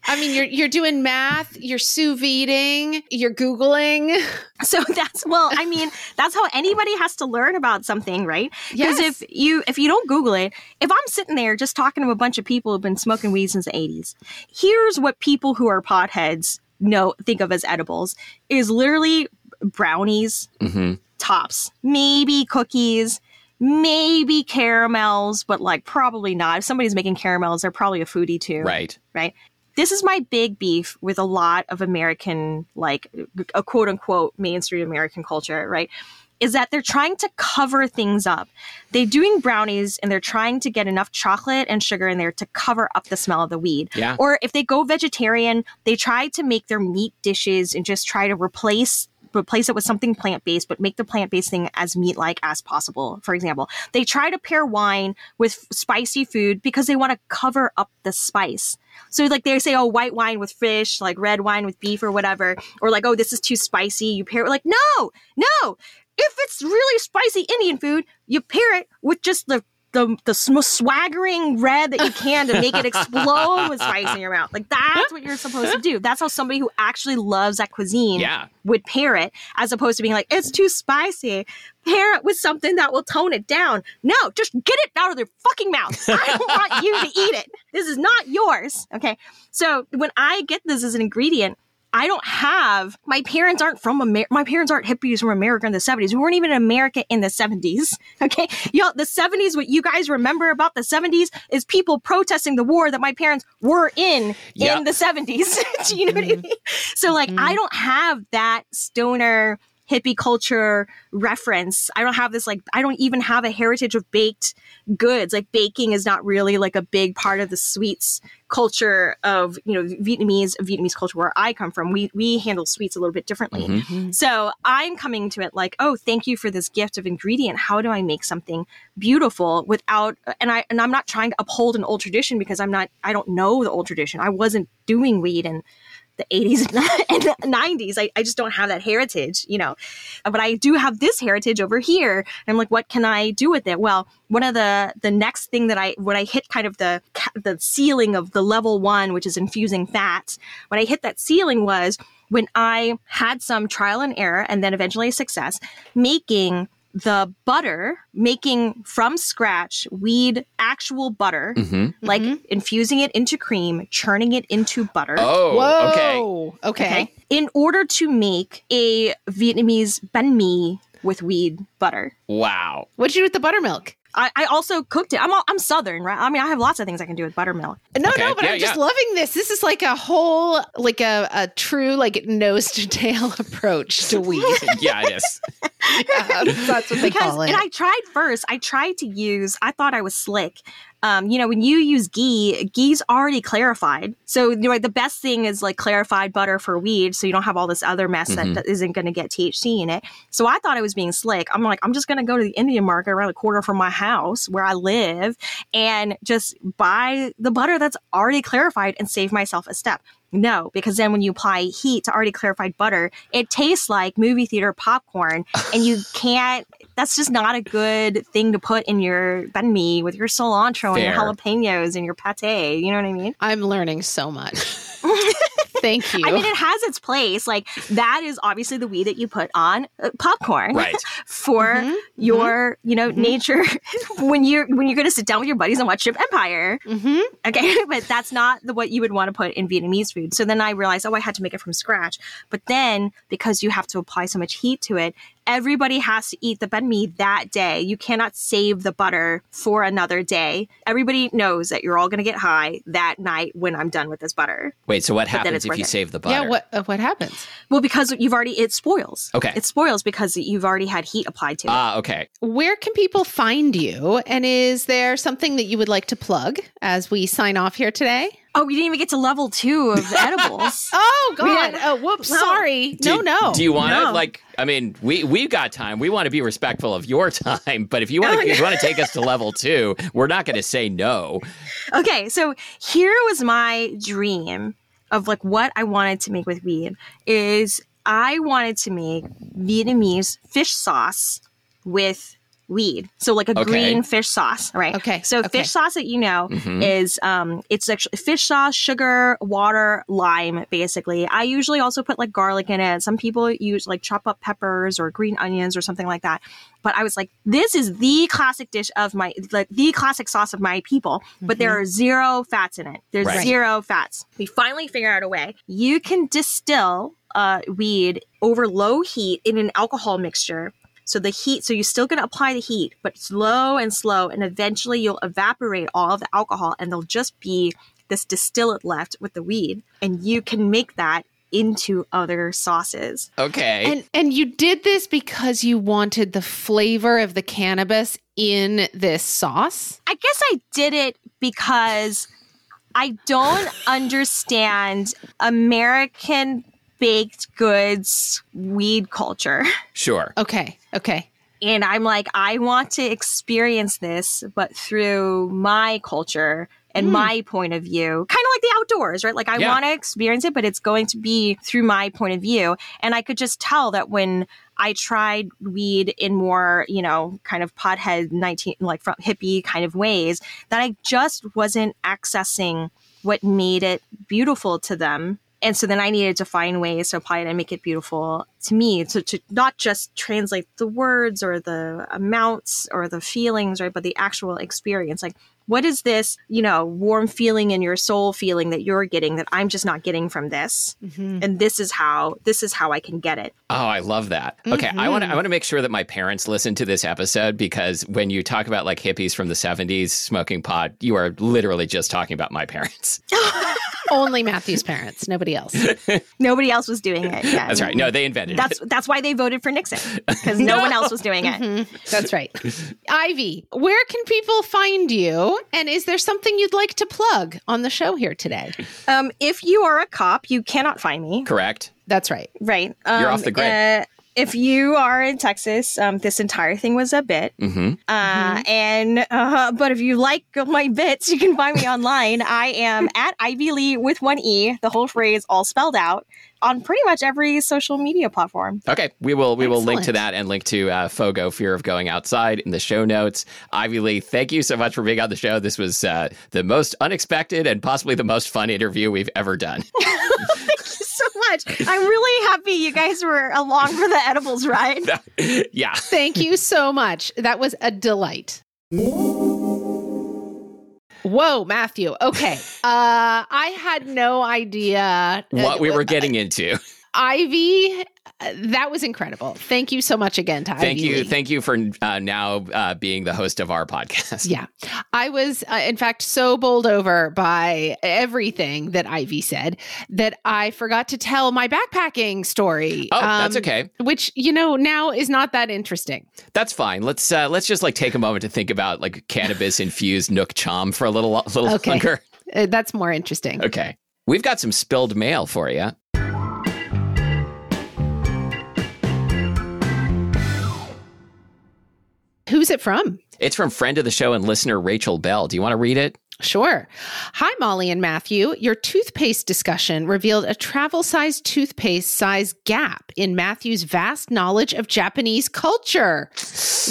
[SPEAKER 2] I mean, you're you're doing math, you're sous videing, you're googling.
[SPEAKER 6] So that's well, I mean, that's how anybody has to learn about something, right? Because
[SPEAKER 2] Yes.
[SPEAKER 6] if you if you don't Google it, if I'm sitting there just talking to a bunch of people who've been smoking weed since the 80s, here's what people who are potheads know think of as edibles is literally brownies,
[SPEAKER 1] hmm
[SPEAKER 6] tops, maybe cookies, maybe caramels, but like probably not. If somebody's making caramels, they're probably a foodie too.
[SPEAKER 1] Right.
[SPEAKER 6] Right. This is my big beef with a lot of American, like a quote unquote mainstream American culture, right? Is that they're trying to cover things up. They're doing brownies and they're trying to get enough chocolate and sugar in there to cover up the smell of the weed.
[SPEAKER 1] Yeah.
[SPEAKER 6] Or if they go vegetarian, they try to make their meat dishes and just try to replace replace it with something plant based, but make the plant based thing as meat like as possible. For example, they try to pair wine with spicy food because they want to cover up the spice. So like they say, oh, white wine with fish, like red wine with beef or whatever, or like, oh, this is too spicy. You pair it like, no, no. If it's really spicy Indian food, you pair it with just the the the most swaggering red that you can to make it explode with spice in your mouth. Like that's what you're supposed to do. That's how somebody who actually loves that cuisine
[SPEAKER 1] Yeah.
[SPEAKER 6] would pair it, as opposed to being like, it's too spicy. Pair it with something that will tone it down. No, just get it out of their fucking mouth. I don't want you to eat it. This is not yours. Okay. So when I get this as an ingredient, I don't have my parents aren't from America. My parents aren't hippies from America in the 70s. We weren't even in America in the 70s. Okay. Y'all, the 70s, what you guys remember about the 70s is people protesting the war that my parents were in in the 70s. Do you know what I mm-hmm. mean? So, like, I mm-hmm. don't have that stoner hippie culture reference. I don't have this, like, I don't even have a heritage of baked goods. Like, baking is not really like a big part of the sweets culture of, you know, Vietnamese, Vietnamese culture where I come from. We, we handle sweets a little bit differently. Mm-hmm. Mm-hmm. So I'm coming to it like, oh, thank you for this gift of ingredient. How do I make something beautiful without and I and I'm not trying to uphold an old tradition because I'm not I don't know the old tradition. I wasn't doing weed in the 80s and the 90s. I, I just don't have that heritage, you know. But I do have this heritage over here. And I'm like, what can I do with it? Well, one of the the next thing that I when I hit kind of the the ceiling of the level one, which is infusing fats, when I hit that ceiling was when I had some trial and error and then eventually success making the butter, making from scratch weed actual butter, mm-hmm. like mm-hmm. infusing it into cream, churning it into butter.
[SPEAKER 1] Oh,
[SPEAKER 2] Whoa.
[SPEAKER 1] okay.
[SPEAKER 2] Okay.
[SPEAKER 6] Okay. In order to make a Vietnamese banh mi with weed butter.
[SPEAKER 1] Wow.
[SPEAKER 2] What'd you do with the buttermilk?
[SPEAKER 6] I, I also cooked it. I'm all, I'm southern, right? I mean, I have lots of things I can do with buttermilk.
[SPEAKER 2] No,
[SPEAKER 1] Okay.
[SPEAKER 2] no, but
[SPEAKER 1] Yeah,
[SPEAKER 2] I'm just
[SPEAKER 1] yeah.
[SPEAKER 2] loving this. This is like a whole, like a, a true, like nose to tail approach to weed.
[SPEAKER 1] Yeah, it is.
[SPEAKER 2] Um, that's what they
[SPEAKER 6] because
[SPEAKER 2] call it.
[SPEAKER 6] and I tried first. I tried to use. I thought I was slick. Um, you know, when you use ghee, ghee's already clarified. So you know, the best thing is like clarified butter for weed, so you don't have all this other mess
[SPEAKER 1] Mm-hmm.
[SPEAKER 6] that isn't going to get THC in it. So I thought I was being slick. I'm like, I'm just going to go to the Indian market around the corner from my house where I live and just buy the butter that's already clarified and save myself a step. No, because then when you apply heat to already clarified butter, it tastes like movie theater popcorn, and you can't. That's just not a good thing to put in your banh mi with your cilantro and your jalapenos and your pate. You know what I mean?
[SPEAKER 2] I'm learning so much. Thank you.
[SPEAKER 6] I mean, it has its place. Like that is obviously the weed that you put on uh, popcorn,
[SPEAKER 1] Right.
[SPEAKER 6] For
[SPEAKER 2] Mhm,
[SPEAKER 6] your, you know, nature when you're when you're going to sit down with your buddies and watch Chimp Empire.
[SPEAKER 2] hmm
[SPEAKER 6] Okay, but that's not the what you would want to put in Vietnamese food. So then I realized, oh, I had to make it from scratch. But then because you have to apply so much heat to it, everybody has to eat the banh mi that day. You cannot save the butter for another day. Everybody knows that you're all going to get high that night when I'm done with this butter.
[SPEAKER 1] Wait, so what happens if you
[SPEAKER 6] it.
[SPEAKER 1] save the butter?
[SPEAKER 2] Yeah. What uh, what happens?
[SPEAKER 6] Well, because you've already it spoils.
[SPEAKER 1] Okay.
[SPEAKER 6] it spoils because you've already had heat applied to it.
[SPEAKER 1] Ah, okay.
[SPEAKER 2] Where can people find you? And is there something that you would like to plug as we sign off here today?
[SPEAKER 6] Oh, we didn't even get to level two of the edibles.
[SPEAKER 2] Oh God!
[SPEAKER 6] had-
[SPEAKER 2] oh, whoops!
[SPEAKER 6] No.
[SPEAKER 2] Sorry.
[SPEAKER 1] Do,
[SPEAKER 2] no, no.
[SPEAKER 1] Do you want to
[SPEAKER 6] No.
[SPEAKER 1] like? I mean, we we've got time. We want to be respectful of your time, but if you want to, oh, if you want to take us to level two, we're not going to say no.
[SPEAKER 6] Okay, so here was my dream of like what I wanted to make with weed is I wanted to make Vietnamese fish sauce with weed. So like a
[SPEAKER 1] Okay.
[SPEAKER 6] green fish sauce, right?
[SPEAKER 2] Okay,
[SPEAKER 6] So
[SPEAKER 2] okay.
[SPEAKER 6] fish sauce that you know
[SPEAKER 1] Mhm.
[SPEAKER 6] is um it's actually fish sauce, sugar, water, lime basically. I usually also put like garlic in it. Some people use like chop up peppers or green onions or something like that. But I was like this is the classic dish of my like the classic sauce of my people, but there are zero fats in it. There's
[SPEAKER 1] Right.
[SPEAKER 6] zero fats. We finally figure out a way. You can distill uh, weed over low heat in an alcohol mixture So the heat, so you're still going to apply the heat, but slow and slow. And eventually you'll evaporate all of the alcohol and there'll just be this distillate left with the weed. And you can make that into other sauces.
[SPEAKER 1] Okay.
[SPEAKER 2] And and you did this because you wanted the flavor of the cannabis in this sauce?
[SPEAKER 6] I guess I did it because I don't understand American baked goods weed culture.
[SPEAKER 1] sure.
[SPEAKER 2] Okay. Okay.
[SPEAKER 6] And I'm like, I want to experience this, but through my culture and
[SPEAKER 2] Mm.
[SPEAKER 6] my point of view, kind of like the outdoors, right? Like, I
[SPEAKER 1] Yeah.
[SPEAKER 6] want to experience it, but it's going to be through my point of view. And I could just tell that when I tried weed in more, you know, kind of pothead 19, like from hippie kind of ways, that I just wasn't accessing what made it beautiful to them. And so then I needed to find ways to apply it and make it beautiful to me, to, to not just translate the words or the amounts or the feelings, right? But the actual experience. Like, what is this, you know, warm feeling in your soul feeling that you're getting that I'm just not getting from this? Mm-hmm. And this is how, this is how I can get it.
[SPEAKER 1] Oh, I love that. Okay, I want to I mm-hmm. want to make sure that my parents listen to this episode because when you talk about like hippies from the 70s smoking pot, you are literally just talking about my parents.
[SPEAKER 2] Only Matthew's parents, nobody else.
[SPEAKER 6] Nobody else was doing it. Yeah.
[SPEAKER 1] That's right. No, they invented it.
[SPEAKER 6] That's
[SPEAKER 1] it.
[SPEAKER 6] that's why they voted for Nixon because no, one else was doing it. Mm-hmm.
[SPEAKER 2] That's right. Ivy, where can people find you? And is there something you'd like to plug on the show here today?
[SPEAKER 6] Um, if you are a cop, you cannot find me.
[SPEAKER 1] Correct.
[SPEAKER 2] That's right.
[SPEAKER 6] Right. Um,
[SPEAKER 1] You're off the grid.
[SPEAKER 6] uh, if you are in Texas, um, this entire thing was a bit.
[SPEAKER 1] hmm
[SPEAKER 6] Uh, And uh, but if you like my bits, you can find me online. I am at Ivy Le with one e, the whole phrase all spelled out on pretty much every social media platform.
[SPEAKER 1] Okay, we will we will link to that and link to uh, FOGO Fear of Going Outside in the show notes. Ivy Le, thank you so much for being on the show. This was uh, the most unexpected and possibly the most fun interview we've ever done.
[SPEAKER 6] so much. I'm really happy you guys were along for the edibles ride.
[SPEAKER 1] yeah.
[SPEAKER 2] Thank you so much. That was a delight. Whoa, Matthew. Okay. Uh I had no idea
[SPEAKER 1] What we were getting into.
[SPEAKER 2] Ivy, uh, that was incredible. Thank you so much again to
[SPEAKER 1] Thank
[SPEAKER 2] Ivy
[SPEAKER 1] you.
[SPEAKER 2] Lee.
[SPEAKER 1] Thank you for uh, now uh, being the host of our podcast.
[SPEAKER 2] Yeah. I was, uh, in fact, so bowled over by everything that Ivy said that I forgot to tell my backpacking story.
[SPEAKER 1] Oh, that's
[SPEAKER 2] um,
[SPEAKER 1] okay.
[SPEAKER 2] Which, you know, now is not that interesting.
[SPEAKER 1] That's fine. Let's uh, let's just like take a moment to think about like cannabis infused nuoc cham for a little a little
[SPEAKER 2] Okay.
[SPEAKER 1] longer.
[SPEAKER 2] Uh, that's more interesting.
[SPEAKER 1] Okay. We've got some spilled mail for you.
[SPEAKER 2] Who's it from?
[SPEAKER 1] It's from friend of the show and listener Rachel Belle. Do you want to read it?
[SPEAKER 2] Sure. Hi, Molly and Matthew. Your toothpaste discussion revealed a travel sized toothpaste size gap in Matthew's vast knowledge of Japanese culture.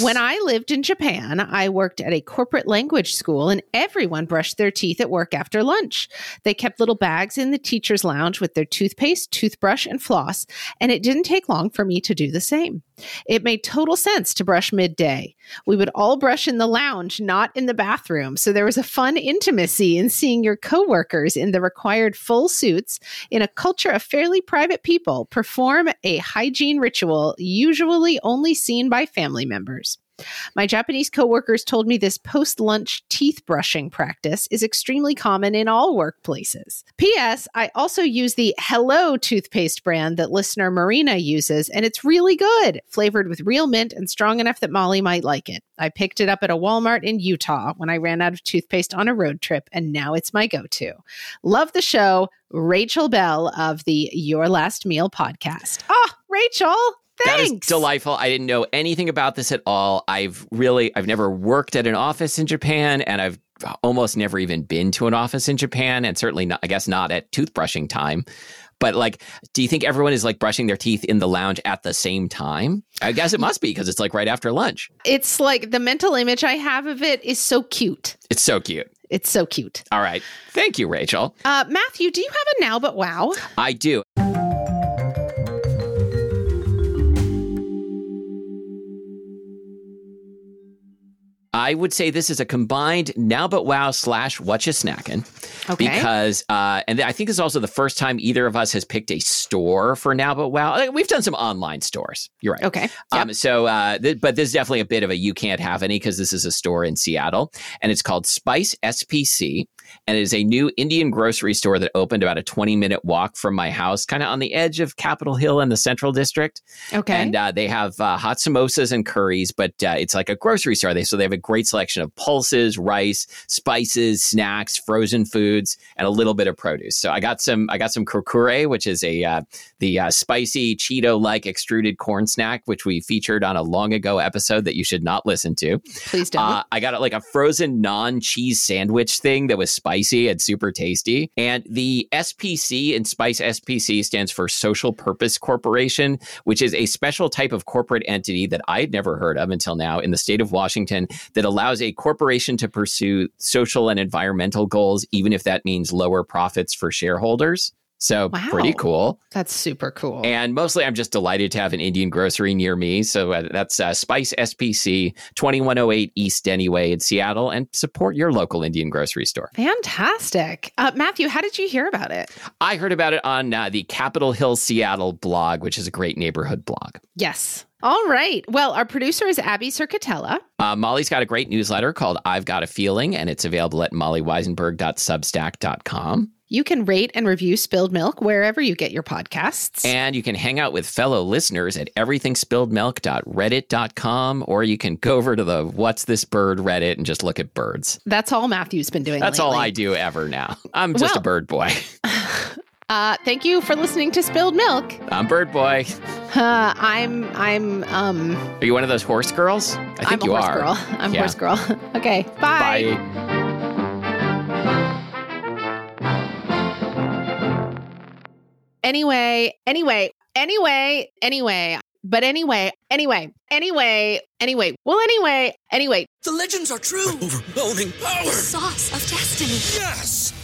[SPEAKER 2] When I lived in Japan, I worked at a corporate language school and everyone brushed their teeth at work after lunch. They kept little bags in the teacher's lounge with their toothpaste, toothbrush, and floss, and it didn't take long for me to do the same. It made total sense to brush midday. We would all brush in the lounge, not in the bathroom. So there was a fun intimacy in seeing your coworkers in the required full suits in a culture of fairly private people perform a hygiene ritual usually only seen by family members. My Japanese coworkers told me this post lunch teeth brushing practice is extremely common in all workplaces. P.S. I also use the Hello toothpaste brand that listener Marina uses, and it's really good, flavored with real mint and strong enough that Molly might like it. I picked it up at a Walmart in Utah when I ran out of toothpaste on a road trip, and now it's my go to. Love the show. Rachel Belle of the Your Last Meal podcast. Oh, Rachel.
[SPEAKER 1] That is
[SPEAKER 2] Thanks.
[SPEAKER 1] delightful. I didn't know anything about this at all. I've really, I've never worked at an office in Japan, and I've almost never even been to an office in Japan, and certainly not, I guess, not at toothbrushing time. But like, do you think everyone is like brushing their teeth in the lounge at the same time? I guess it must be because it's like right after lunch.
[SPEAKER 2] It's like the mental image I have of it is so cute.
[SPEAKER 1] It's so cute.
[SPEAKER 2] It's so cute.
[SPEAKER 1] All right. Thank you, Rachel.
[SPEAKER 2] Uh, Matthew, do you have a now but wow?
[SPEAKER 1] I do. I would say this is a combined now but wow slash what you snacking.
[SPEAKER 2] Okay.
[SPEAKER 1] Because, uh, and I think this is also the first time either of us has picked a store for now but wow. Like, We've done some online stores. You're right.
[SPEAKER 2] Okay.
[SPEAKER 1] Um, so, uh, th- but this is definitely a bit of a you can't have any because this is a store in Seattle and it's called Spice SPC. And it is a new Indian grocery store that opened about a 20 minute walk from my house, kind of on the edge of Capitol Hill in the Central District.
[SPEAKER 2] Okay.
[SPEAKER 1] And uh, they have uh, hot samosas and curries, but uh, it's like a grocery store. They so they have a great selection of pulses, rice, spices, snacks, frozen foods, and a little bit of produce. So I got some. I got some kurkure, which is a uh, the uh, spicy Cheeto like extruded corn snack, which we featured on a long ago episode that you should not listen to.
[SPEAKER 2] Please don't.
[SPEAKER 1] Uh, I got like a frozen non cheese sandwich thing that was spicy and super tasty. And the SPC and Spice SPC stands for Social Purpose Corporation, which is a special type of corporate entity that I'd never heard of until now in the state of Washington that allows a corporation to pursue social and environmental goals, even if that means lower profits for shareholders. So
[SPEAKER 2] Wow.
[SPEAKER 1] pretty cool.
[SPEAKER 2] That's super cool.
[SPEAKER 1] And mostly, I'm just delighted to have an Indian grocery near me. So uh, that's uh, Spice SPC, 2108 East Anyway in Seattle, and support your local Indian grocery store.
[SPEAKER 2] Fantastic. Uh, Matthew, how did you hear about it?
[SPEAKER 1] I heard about it on uh, the Capitol Hill Seattle blog, which is a great neighborhood blog.
[SPEAKER 2] Yes. All right. Well, our producer is Abby Cerquitella.
[SPEAKER 1] Uh, Molly's got a great newsletter called I've Got a Feeling, and it's available at mollywizenberg.substack.com.
[SPEAKER 2] You can rate and review Spilled Milk wherever you get your podcasts.
[SPEAKER 1] And you can hang out with fellow listeners at everythingspilledmilk.reddit.com, or you can go over to the What's This Bird Reddit and just look at birds.
[SPEAKER 2] That's all Matthew's been doing.
[SPEAKER 1] That's all. I do ever now. I'm just a bird boy.
[SPEAKER 2] Uh, thank you for listening to Spilled Milk.
[SPEAKER 1] I'm bird boy.
[SPEAKER 2] Uh, I'm I'm um
[SPEAKER 1] Are you one of those horse girls? I think you are.
[SPEAKER 2] I'm a
[SPEAKER 1] you
[SPEAKER 2] horse
[SPEAKER 1] are.
[SPEAKER 2] girl. I'm
[SPEAKER 1] Yeah.
[SPEAKER 2] horse girl. okay. Bye.
[SPEAKER 1] Bye.
[SPEAKER 2] Anyway, anyway, anyway, anyway. But anyway, anyway, anyway, anyway. Well, anyway, anyway.
[SPEAKER 7] The legends are true.
[SPEAKER 8] Overwhelming power!
[SPEAKER 9] Sauce of destiny.
[SPEAKER 8] Yes!